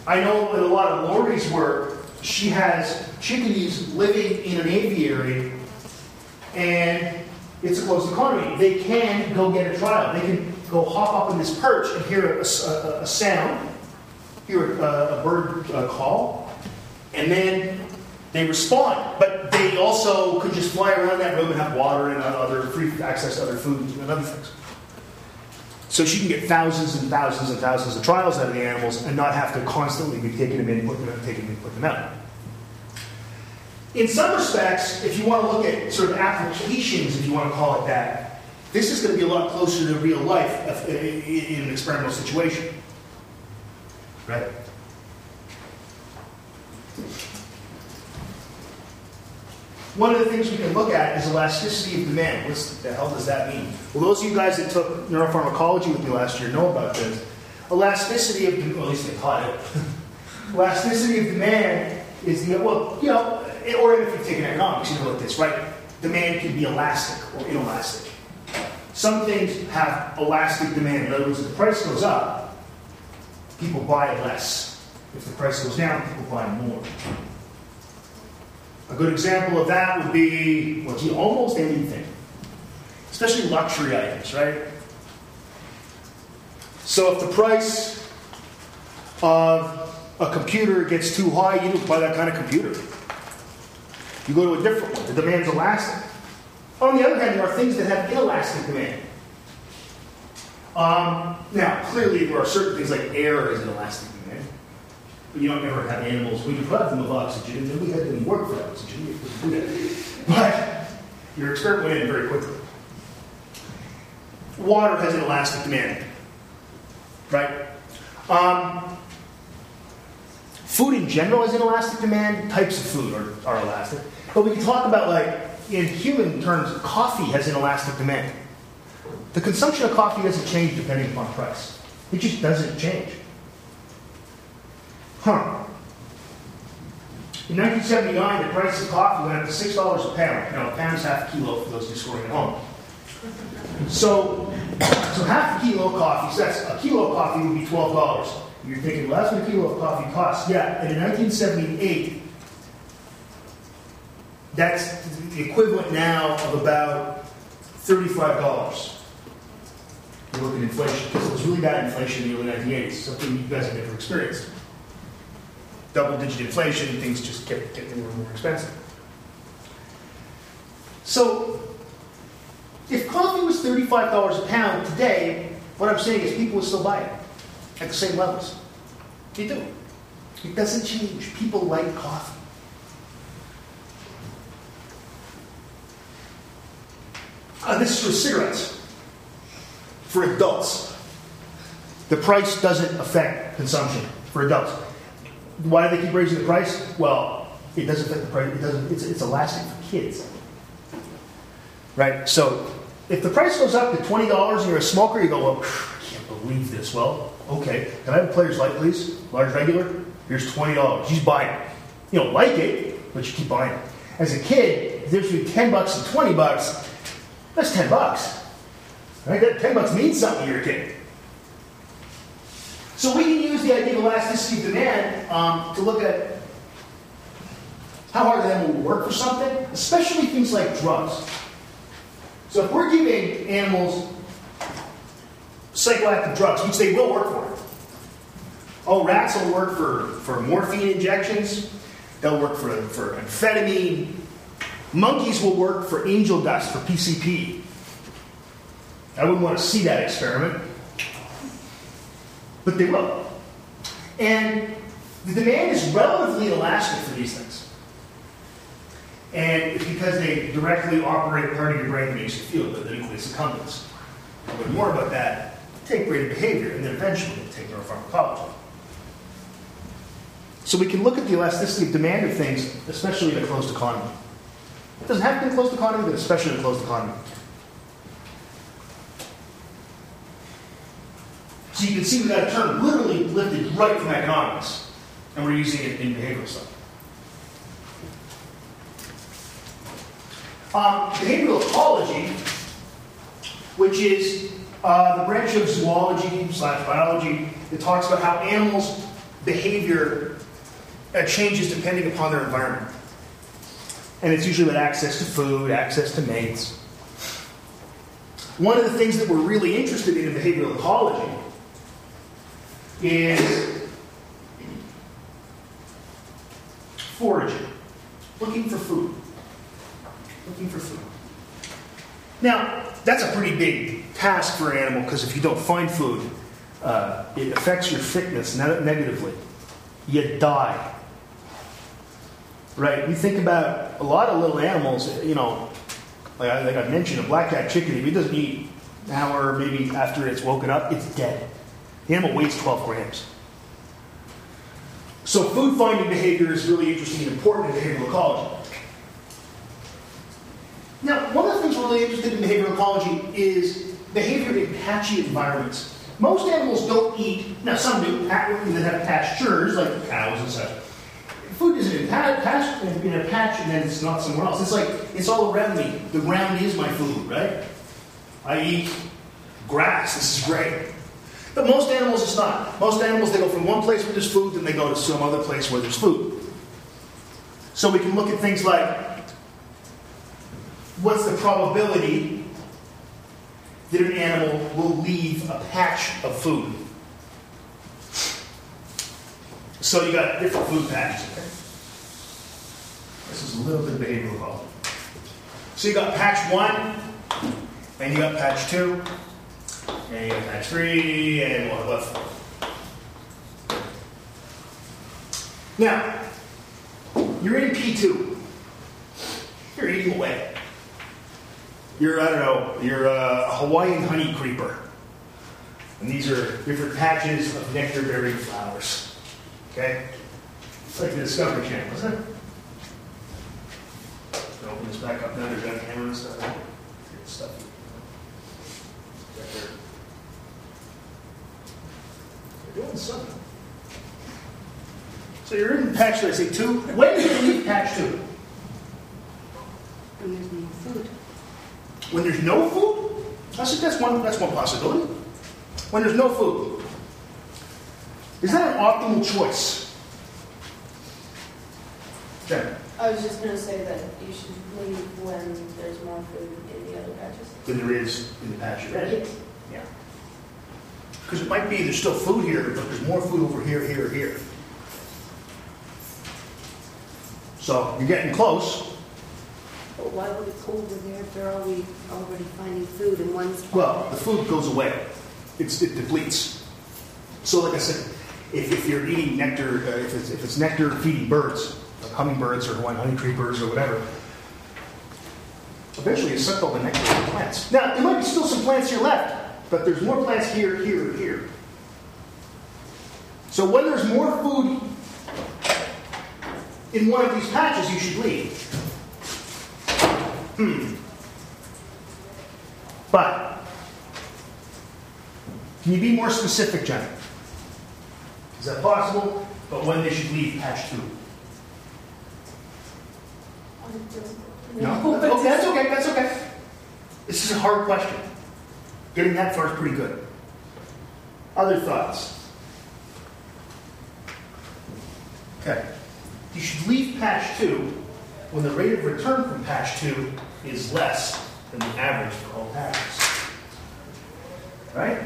I know in a lot of Lori's work, she has chickadees living in an aviary, and it's a closed economy. They can go get a trial. They can go hop up in this perch and hear a, a, a sound, hear a, a bird uh, call, and then they respond. But they also could just fly around that room and have water and other free access to other food and other things. So she can get thousands and thousands and thousands of trials out of the animals and not have to constantly be taking them in, putting them out, taking them in, putting them out. In some respects, if you want to look at sort of applications, if you want to call it that, this is going to be a lot closer to real life in an experimental situation. Right? One of the things we can look at is elasticity of demand. What the hell does that mean? Well, those of you guys that took neuropharmacology with me last year know about this. Elasticity of demand, well, at least they taught it. elasticity of demand is the, well, you know, or if you've taken economics, you know what this, right? Demand can be elastic or inelastic. Some things have elastic demand. In other words, if the price goes up, people buy less. If the price goes down, people buy more. A good example of that would be, well, gee, almost anything, especially luxury items, right? So if the price of a computer gets too high, you don't buy that kind of computer. You go to a different one. The demand's elastic. On the other hand, there are things that have inelastic demand. Um, now, clearly, there are certain things like air is an elastic demand. But you don't ever have animals. We deprive them of oxygen, and then we had them work for oxygen. But your experiment went in very quickly. Water has an elastic demand, right? Um, food in general has an elastic demand. Types of food are, are elastic. But we can talk about, like, in human terms, coffee has an elastic demand. The consumption of coffee doesn't change depending upon price. It just doesn't change. Huh. In 1979, the price of coffee went up to $6 a pound. Now, a pound is half a kilo for those who scoring at home. So, so half a kilo of coffee, so that's a kilo of coffee would be $12. You're thinking, well, that's what a kilo of coffee costs. Yeah, and in 1978, that's the equivalent now of about $35. You look at inflation, because it was really bad inflation in the early 1980s, something you guys have never experienced. Double digit inflation, things just kept getting more and more expensive. So, if coffee was $35 a pound today, what I'm saying is people would still buy it at the same levels. They do. It doesn't change. People like coffee. Uh, this is for cigarettes. For adults, the price doesn't affect consumption for adults. Why do they keep raising the price? Well, it doesn't affect the price. It doesn't. It's, it's elastic for kids, right? So, if the price goes up to twenty dollars and you're a smoker, you go, "Well, I can't believe this." Well, okay. Can I have a player's light, please? Large regular. Here's twenty dollars. You buy it. You don't like it, but you keep buying it. As a kid, there's between ten bucks and twenty bucks, that's ten bucks. Right? That ten bucks means something to your kid. So we can use the idea of elasticity of demand um, to look at how hard an animal will work for something, especially things like drugs. So if we're giving animals psychoactive drugs, which they will work for. Oh, rats will work for, for morphine injections. They'll work for, for amphetamine. Monkeys will work for angel dust, for PCP. I wouldn't want to see that experiment. But they will. And the demand is relatively elastic for these things. And it's because they directly operate part of your brain that makes you feel good, the nucleus accumbens. I'll learn more about that, take brain behavior, and then eventually take neuropharmacology. So we can look at the elasticity of demand of things, especially in a closed economy. It doesn't have to be a closed economy, but especially in a closed economy. So you can see we got a term literally lifted right from economics, and we're using it in behavioral stuff. Um, behavioral ecology, which is uh, the branch of zoology slash biology that talks about how animals' behavior uh, changes depending upon their environment. And it's usually about access to food, access to mates. One of the things that we're really interested in in behavioral ecology is foraging, looking for food. Looking for food. Now, that's a pretty big task for an animal because if you don't find food, uh, it affects your fitness ne- negatively. You die. Right? You think about a lot of little animals, you know, like I, like I mentioned, a black-capped chickadee, if it doesn't eat an hour maybe after it's woken up, it's dead. The animal weighs 12 grams. So food finding behavior is really interesting and important in behavioral ecology. Now, one of the things we're really interested in behavioral ecology is behavior in patchy environments. Most animals don't eat, now some do, that have pastures, like cows and such. Food isn't in, patch, in a patch and then it's not somewhere else. It's like, it's all around me. The ground is my food, right? I eat grass, this is great. But most animals, it's not. Most animals, they go from one place where there's food, then they go to some other place where there's food. So we can look at things like what's the probability that an animal will leave a patch of food? So you got different food patches. Okay? This is a little bit of behavioral. So you got patch one, and you got patch two, and you got that tree, and what left four. Now, you're in P2. You're eating away. You're, I don't know, you're a Hawaiian honey creeper. And these are different patches of nectar bearing flowers. Okay? It's like the Discovery Channel, isn't it? Open this back up now? Got a camera and stuff. Stuff. Right there. Southern. So you're in patch, I say two. When do you leave patch two? When there's no food. When there's no food? I said that's one, that's one possibility. When there's no food. Is that an optimal choice? Jen, I was just gonna say that you should leave when there's more food in the other patches. than there is in the patch you're in. Yes. Yeah. Because it might be there's still food here, but there's more food over here, here, here. So you're getting close. But why would it go over there if they're already, already finding food in one spot? Well, the food goes away. It's, it depletes. So, like I said, if, if you're eating nectar, uh, if, it's, if it's nectar feeding birds, like hummingbirds or Hawaiian honey creepers or whatever, eventually you suck all the nectar from the plants. Now, there might be still some plants here left, but there's more plants here, here, and here. So, when there's more food in one of these patches, you should leave. Hmm. But, can you be more specific, Jenny? Is that possible? But when they should leave patch two? No? Okay, that's okay, that's okay. This is a hard question. Getting that far is pretty good. Other thoughts? Okay. You should leave patch two when the rate of return from patch two is less than the average for all patches. Right?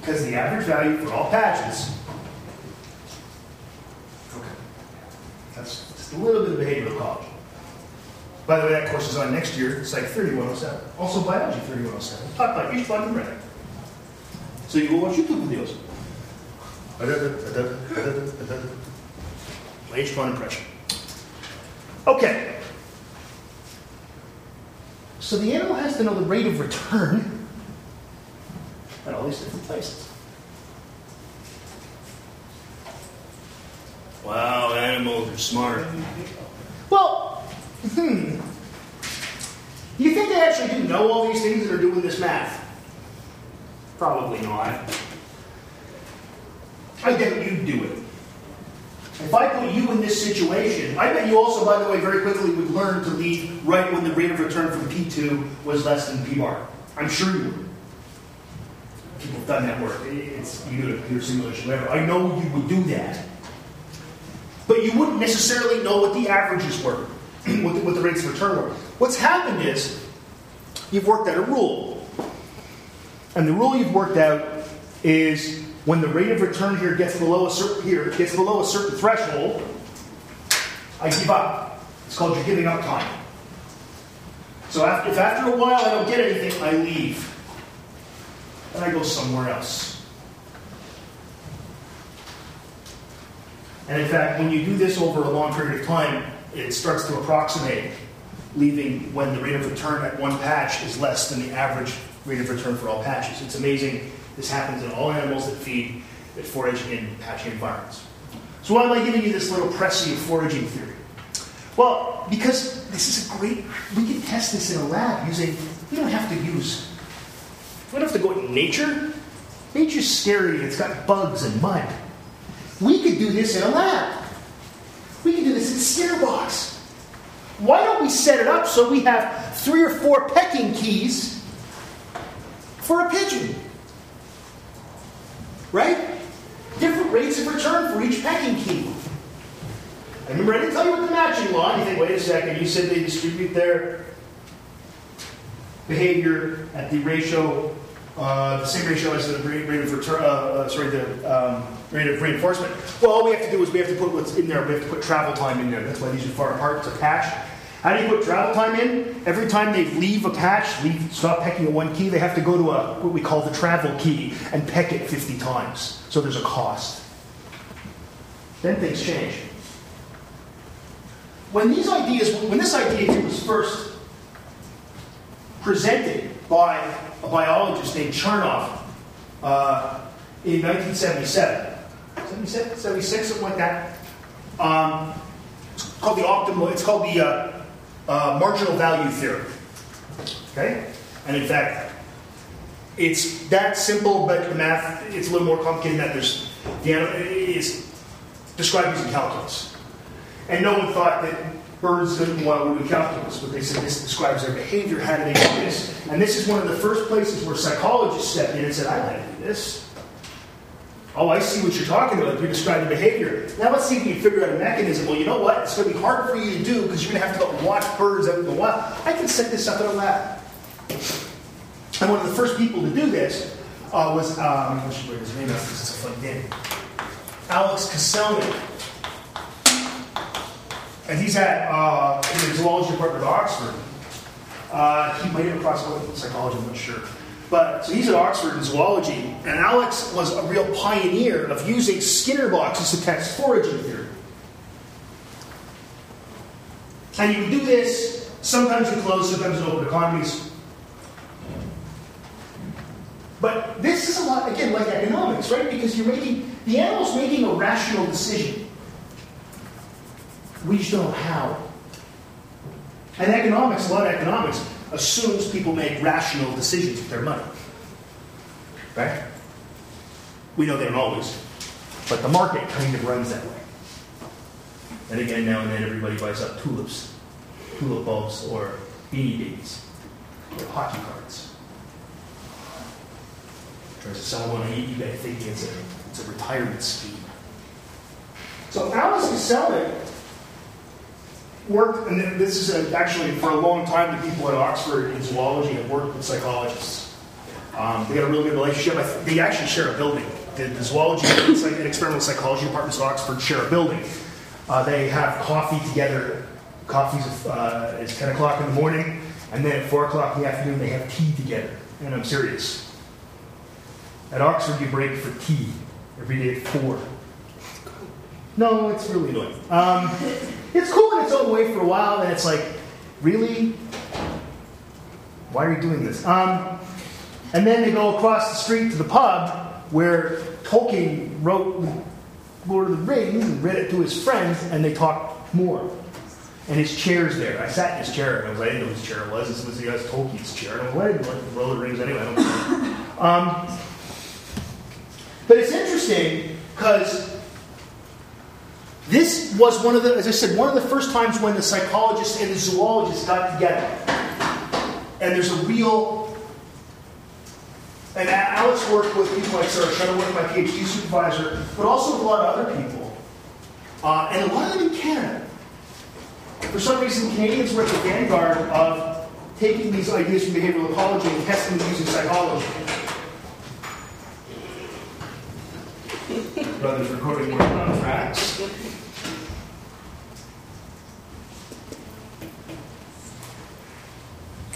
Because the average value for all patches. Okay. That's just a little bit of behavioral ecology. By the way, that course is on next year, Psych 3107. Also Biology 3107. Taught by Ishbon and Brennan. So you go watch YouTube videos. My Ishbon impression. Okay. So the animal has to know the rate of return at all these different places. Wow, animals are smart. Well, hmm. They actually do know all these things that are doing this math? Probably not. I bet you'd do it. If I put you in this situation, I bet you also, by the way, very quickly would learn to leave right when the rate of return from P2 was less than P bar. I'm sure you would. People have done that work. It's you do a computer simulation, whatever. I know you would do that. But you wouldn't necessarily know what the averages were, what, the, what the rates of return were. What's happened is you've worked out a rule. And the rule you've worked out is when the rate of return here gets below a certain here gets below a certain threshold, I give up. It's called your giving up time. So if after a while I don't get anything, I leave. And I go somewhere else. And in fact, when you do this over a long period of time, it starts to approximate leaving when the rate of return at one patch is less than the average rate of return for all patches. It's amazing. This happens in all animals that feed, that forage in patchy environments. So why am I giving you this little of foraging theory? Well, because this is a great, we can test this in a lab using, we don't have to use, we don't have to go in nature. Nature's scary, it's got bugs and mud. We could do this in a lab. We can do this in box. Why don't we set it up so we have three or four pecking keys for a pigeon? Right? Different rates of return for each pecking key. I remember I didn't tell you what the matching law. And you think, wait a second, you said they distribute their behavior at the ratio, uh, the same ratio as the rate, of return, uh, uh, sorry, the um, rate of reinforcement. Well, all we have to do is we have to put what's in there. We have to put travel time in there. That's why these are far apart. It's a patch. How do you put travel time in? Every time they leave a patch, leave, stop pecking at one key, they have to go to a what we call the travel key and peck it 50 times. So there's a cost. Then things change. When these ideas, when this idea was first presented by a biologist named Charnov uh, in 1977, 77, 76, something like that. Um, it's called the optimal. It's called the uh, uh, marginal value theory. Okay, and in fact, it's that simple, but the math it's a little more complicated than that. There's The is described using calculus. And no one thought that birds didn't want to do calculus, but they said this describes their behavior. How do they do this? And this is one of the first places where psychologists stepped in and said, I know how to do this. Oh, I see what you're talking about. You're describing behavior. Now let's see if we can figure out a mechanism. Well, you know what? It's going to be hard for you to do because you're going to have to watch birds out in the wild. I can set this up in a lab. And one of the first people to do this uh, was, um, I should write his name out because it's a fun in, Alex Kacelnik. And he's at uh, the zoology department at Oxford. Uh, he might have crossed psychology, I'm not sure. But so he's at Oxford in zoology, and Alex was a real pioneer of using Skinner boxes to test foraging theory. And you can do this sometimes in closed, sometimes in open economies. But this is a lot, again, like economics, right? Because you're making, the animal's making a rational decision. We just don't know how. And economics, a lot of economics, assumes people make rational decisions with their money. Right? We know they don't always, but the market kind of runs that way. And again, now and then everybody buys up tulips, tulip bulbs, or beanie babies, or hockey cards. Tries to sell one on eBay thinking it's a, it's a retirement scheme. So Alice Kacelnik worked, and this is actually for a long time, the people at Oxford in zoology have worked with psychologists. Um, they got a really good relationship. Th- they actually share a building. The, the zoology and and experimental psychology departments at Oxford share a building. Uh, they have coffee together. Coffee's uh, is 10 o'clock in the morning, and then at 4 o'clock in the afternoon, they have tea together. And I'm serious. At Oxford, you break for tea every day at 4. No, it's really annoying. Um, it's cool in its own way for a while, and it's like, really? Why are you doing this? Um, and then they go across the street to the pub where Tolkien wrote Lord of the Rings and read it to his friends, and they talk more. And his chair's there. I sat in his chair, and I was I didn't know whose chair it was. This was the guy's Tolkien's chair. And I'm like, I didn't like Lord of the Rings anyway. I don't. Um, but it's interesting because this was one of the, as I said, one of the first times when the psychologists and the zoologists got together. And there's a real, and Alex worked with people like Sara Shettleworth, my PhD supervisor, but also with a lot of other people. Uh, and a lot of them in Canada. For some reason, Canadians were at the vanguard of taking these ideas from behavioral ecology and testing them using psychology. Brothers recording more on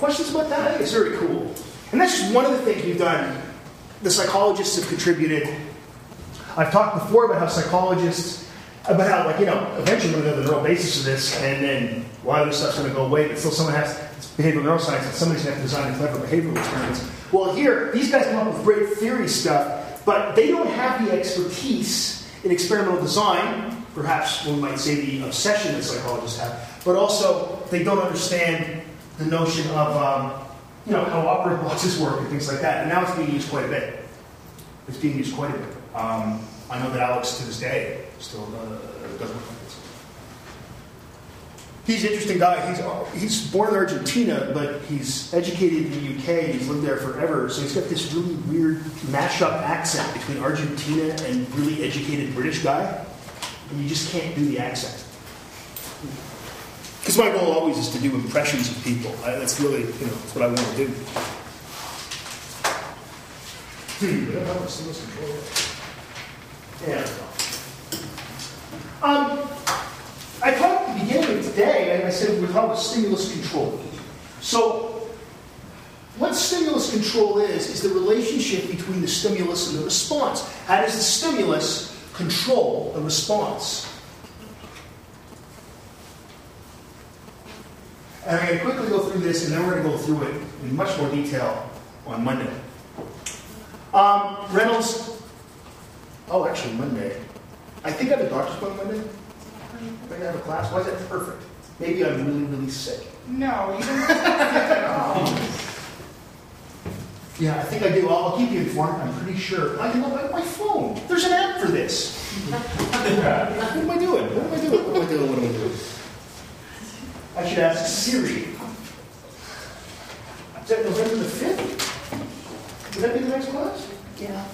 Questions about that? I think it's very cool. And that's just one of the things we've done. The psychologists have contributed. I've talked before about how psychologists, about how, like, you know, eventually we're going to know the neural basis of this, and then a lot of this stuff's going to go away, but still someone has, behavioral neuroscience, and somebody's going to have to design clever behavioral experiments. Well, here, these guys come up with great theory stuff, but they don't have the expertise in experimental design, perhaps one might say the obsession that psychologists have, but also they don't understand the notion of um, you know how operant boxes work and things like that. And now it's being used quite a bit. It's being used quite a bit. Um, I know that Alex to this day still uh, does work like this. He's an interesting guy. He's, he's born in Argentina, but he's educated in the UK. He's lived there forever. So he's got this really weird mashup accent between Argentina and really educated British guy. And you just can't do the accent. Because my goal always is to do impressions of people. I, that's really, you know, that's what I want to do. Hmm. Yeah. Um, I talked at the beginning of today, and I said we're talking about stimulus control. So, what stimulus control is, is the relationship between the stimulus and the response. How does the stimulus control the response? And I'm going to quickly go through this, and then we're going to go through it in much more detail on Monday. Um, Reynolds, oh, actually, Monday. I think I have a doctor's appointment Monday. I think I have a class. Why is that perfect? Maybe I'm really, really sick. No, you didn't say at all. Yeah, I think I do. I'll, I'll keep you informed. I'm pretty sure. I can look at my phone. There's an app for this. what am I doing? What am I doing? What am I doing? What am I doing? I should ask Siri. Is that November the 5th? Would that be the next class? Yeah.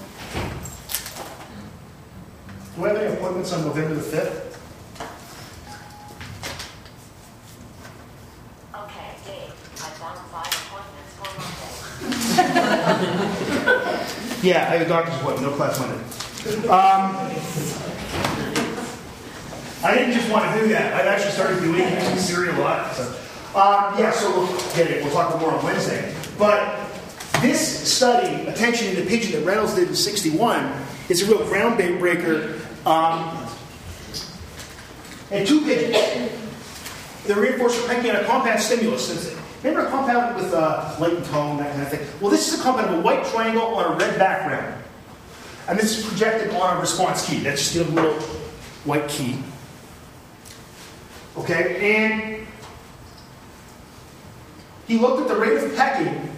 Do I have any appointments on November the 5th? Okay, Dave, I found five appointments for Monday. Yeah, I have a doctor's appointment, no class Monday. Um, I didn't just want to do that. I've actually started doing using Siri a lot. So, um, yeah, so we'll get it. We'll talk more on Wednesday. But this study, Attention in the Pigeon, that Reynolds did in 61, is a real groundbreaker. Um, and two pigeons. They're reinforced for cranking on a compound stimulus. Remember a compound with uh, light and tone, that kind of thing? Well, this is a compound of a white triangle on a red background. And this is projected on a response key. That's just a little white key. Okay, and he looked at the rate of pecking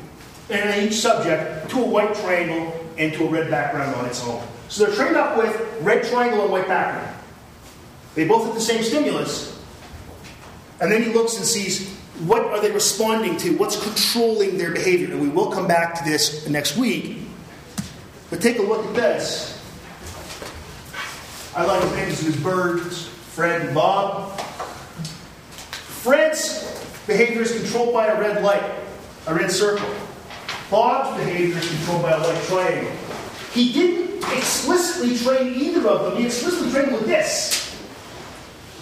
in each subject to a white triangle and to a red background on its own. So they're trained up with red triangle and white background. They both have the same stimulus, and then he looks and sees what are they responding to, what's controlling their behavior. And we will come back to this next week. But take a look at this. I like his names his birds, Fred and Bob. Fred's behavior is controlled by a red light, a red circle. Bob's behavior is controlled by a white triangle. He didn't explicitly train either of them. He explicitly trained with this.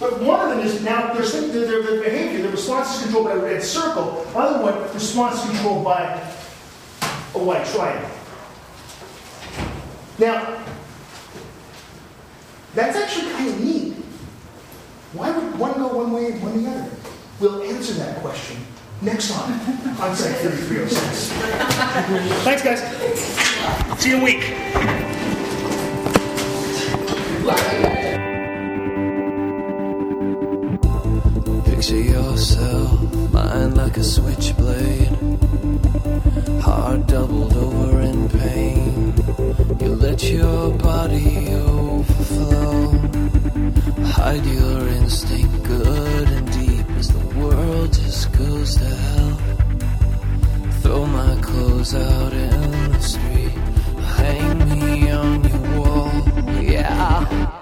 But one of them is now their, their, their behavior, their response is controlled by a red circle. Other one, response is controlled by a white triangle. Now, that's actually kind of neat. Why would one go one way and one the other? We'll answer that question next time on Psych 3306. Thanks, guys. See you in a week. Picture yourself, mind like a switchblade. Heart doubled over in pain. You let your body overflow. Hide your instinct good and deep the world just goes to hell. Throw my clothes out in the street. Hang me on your wall. Yeah.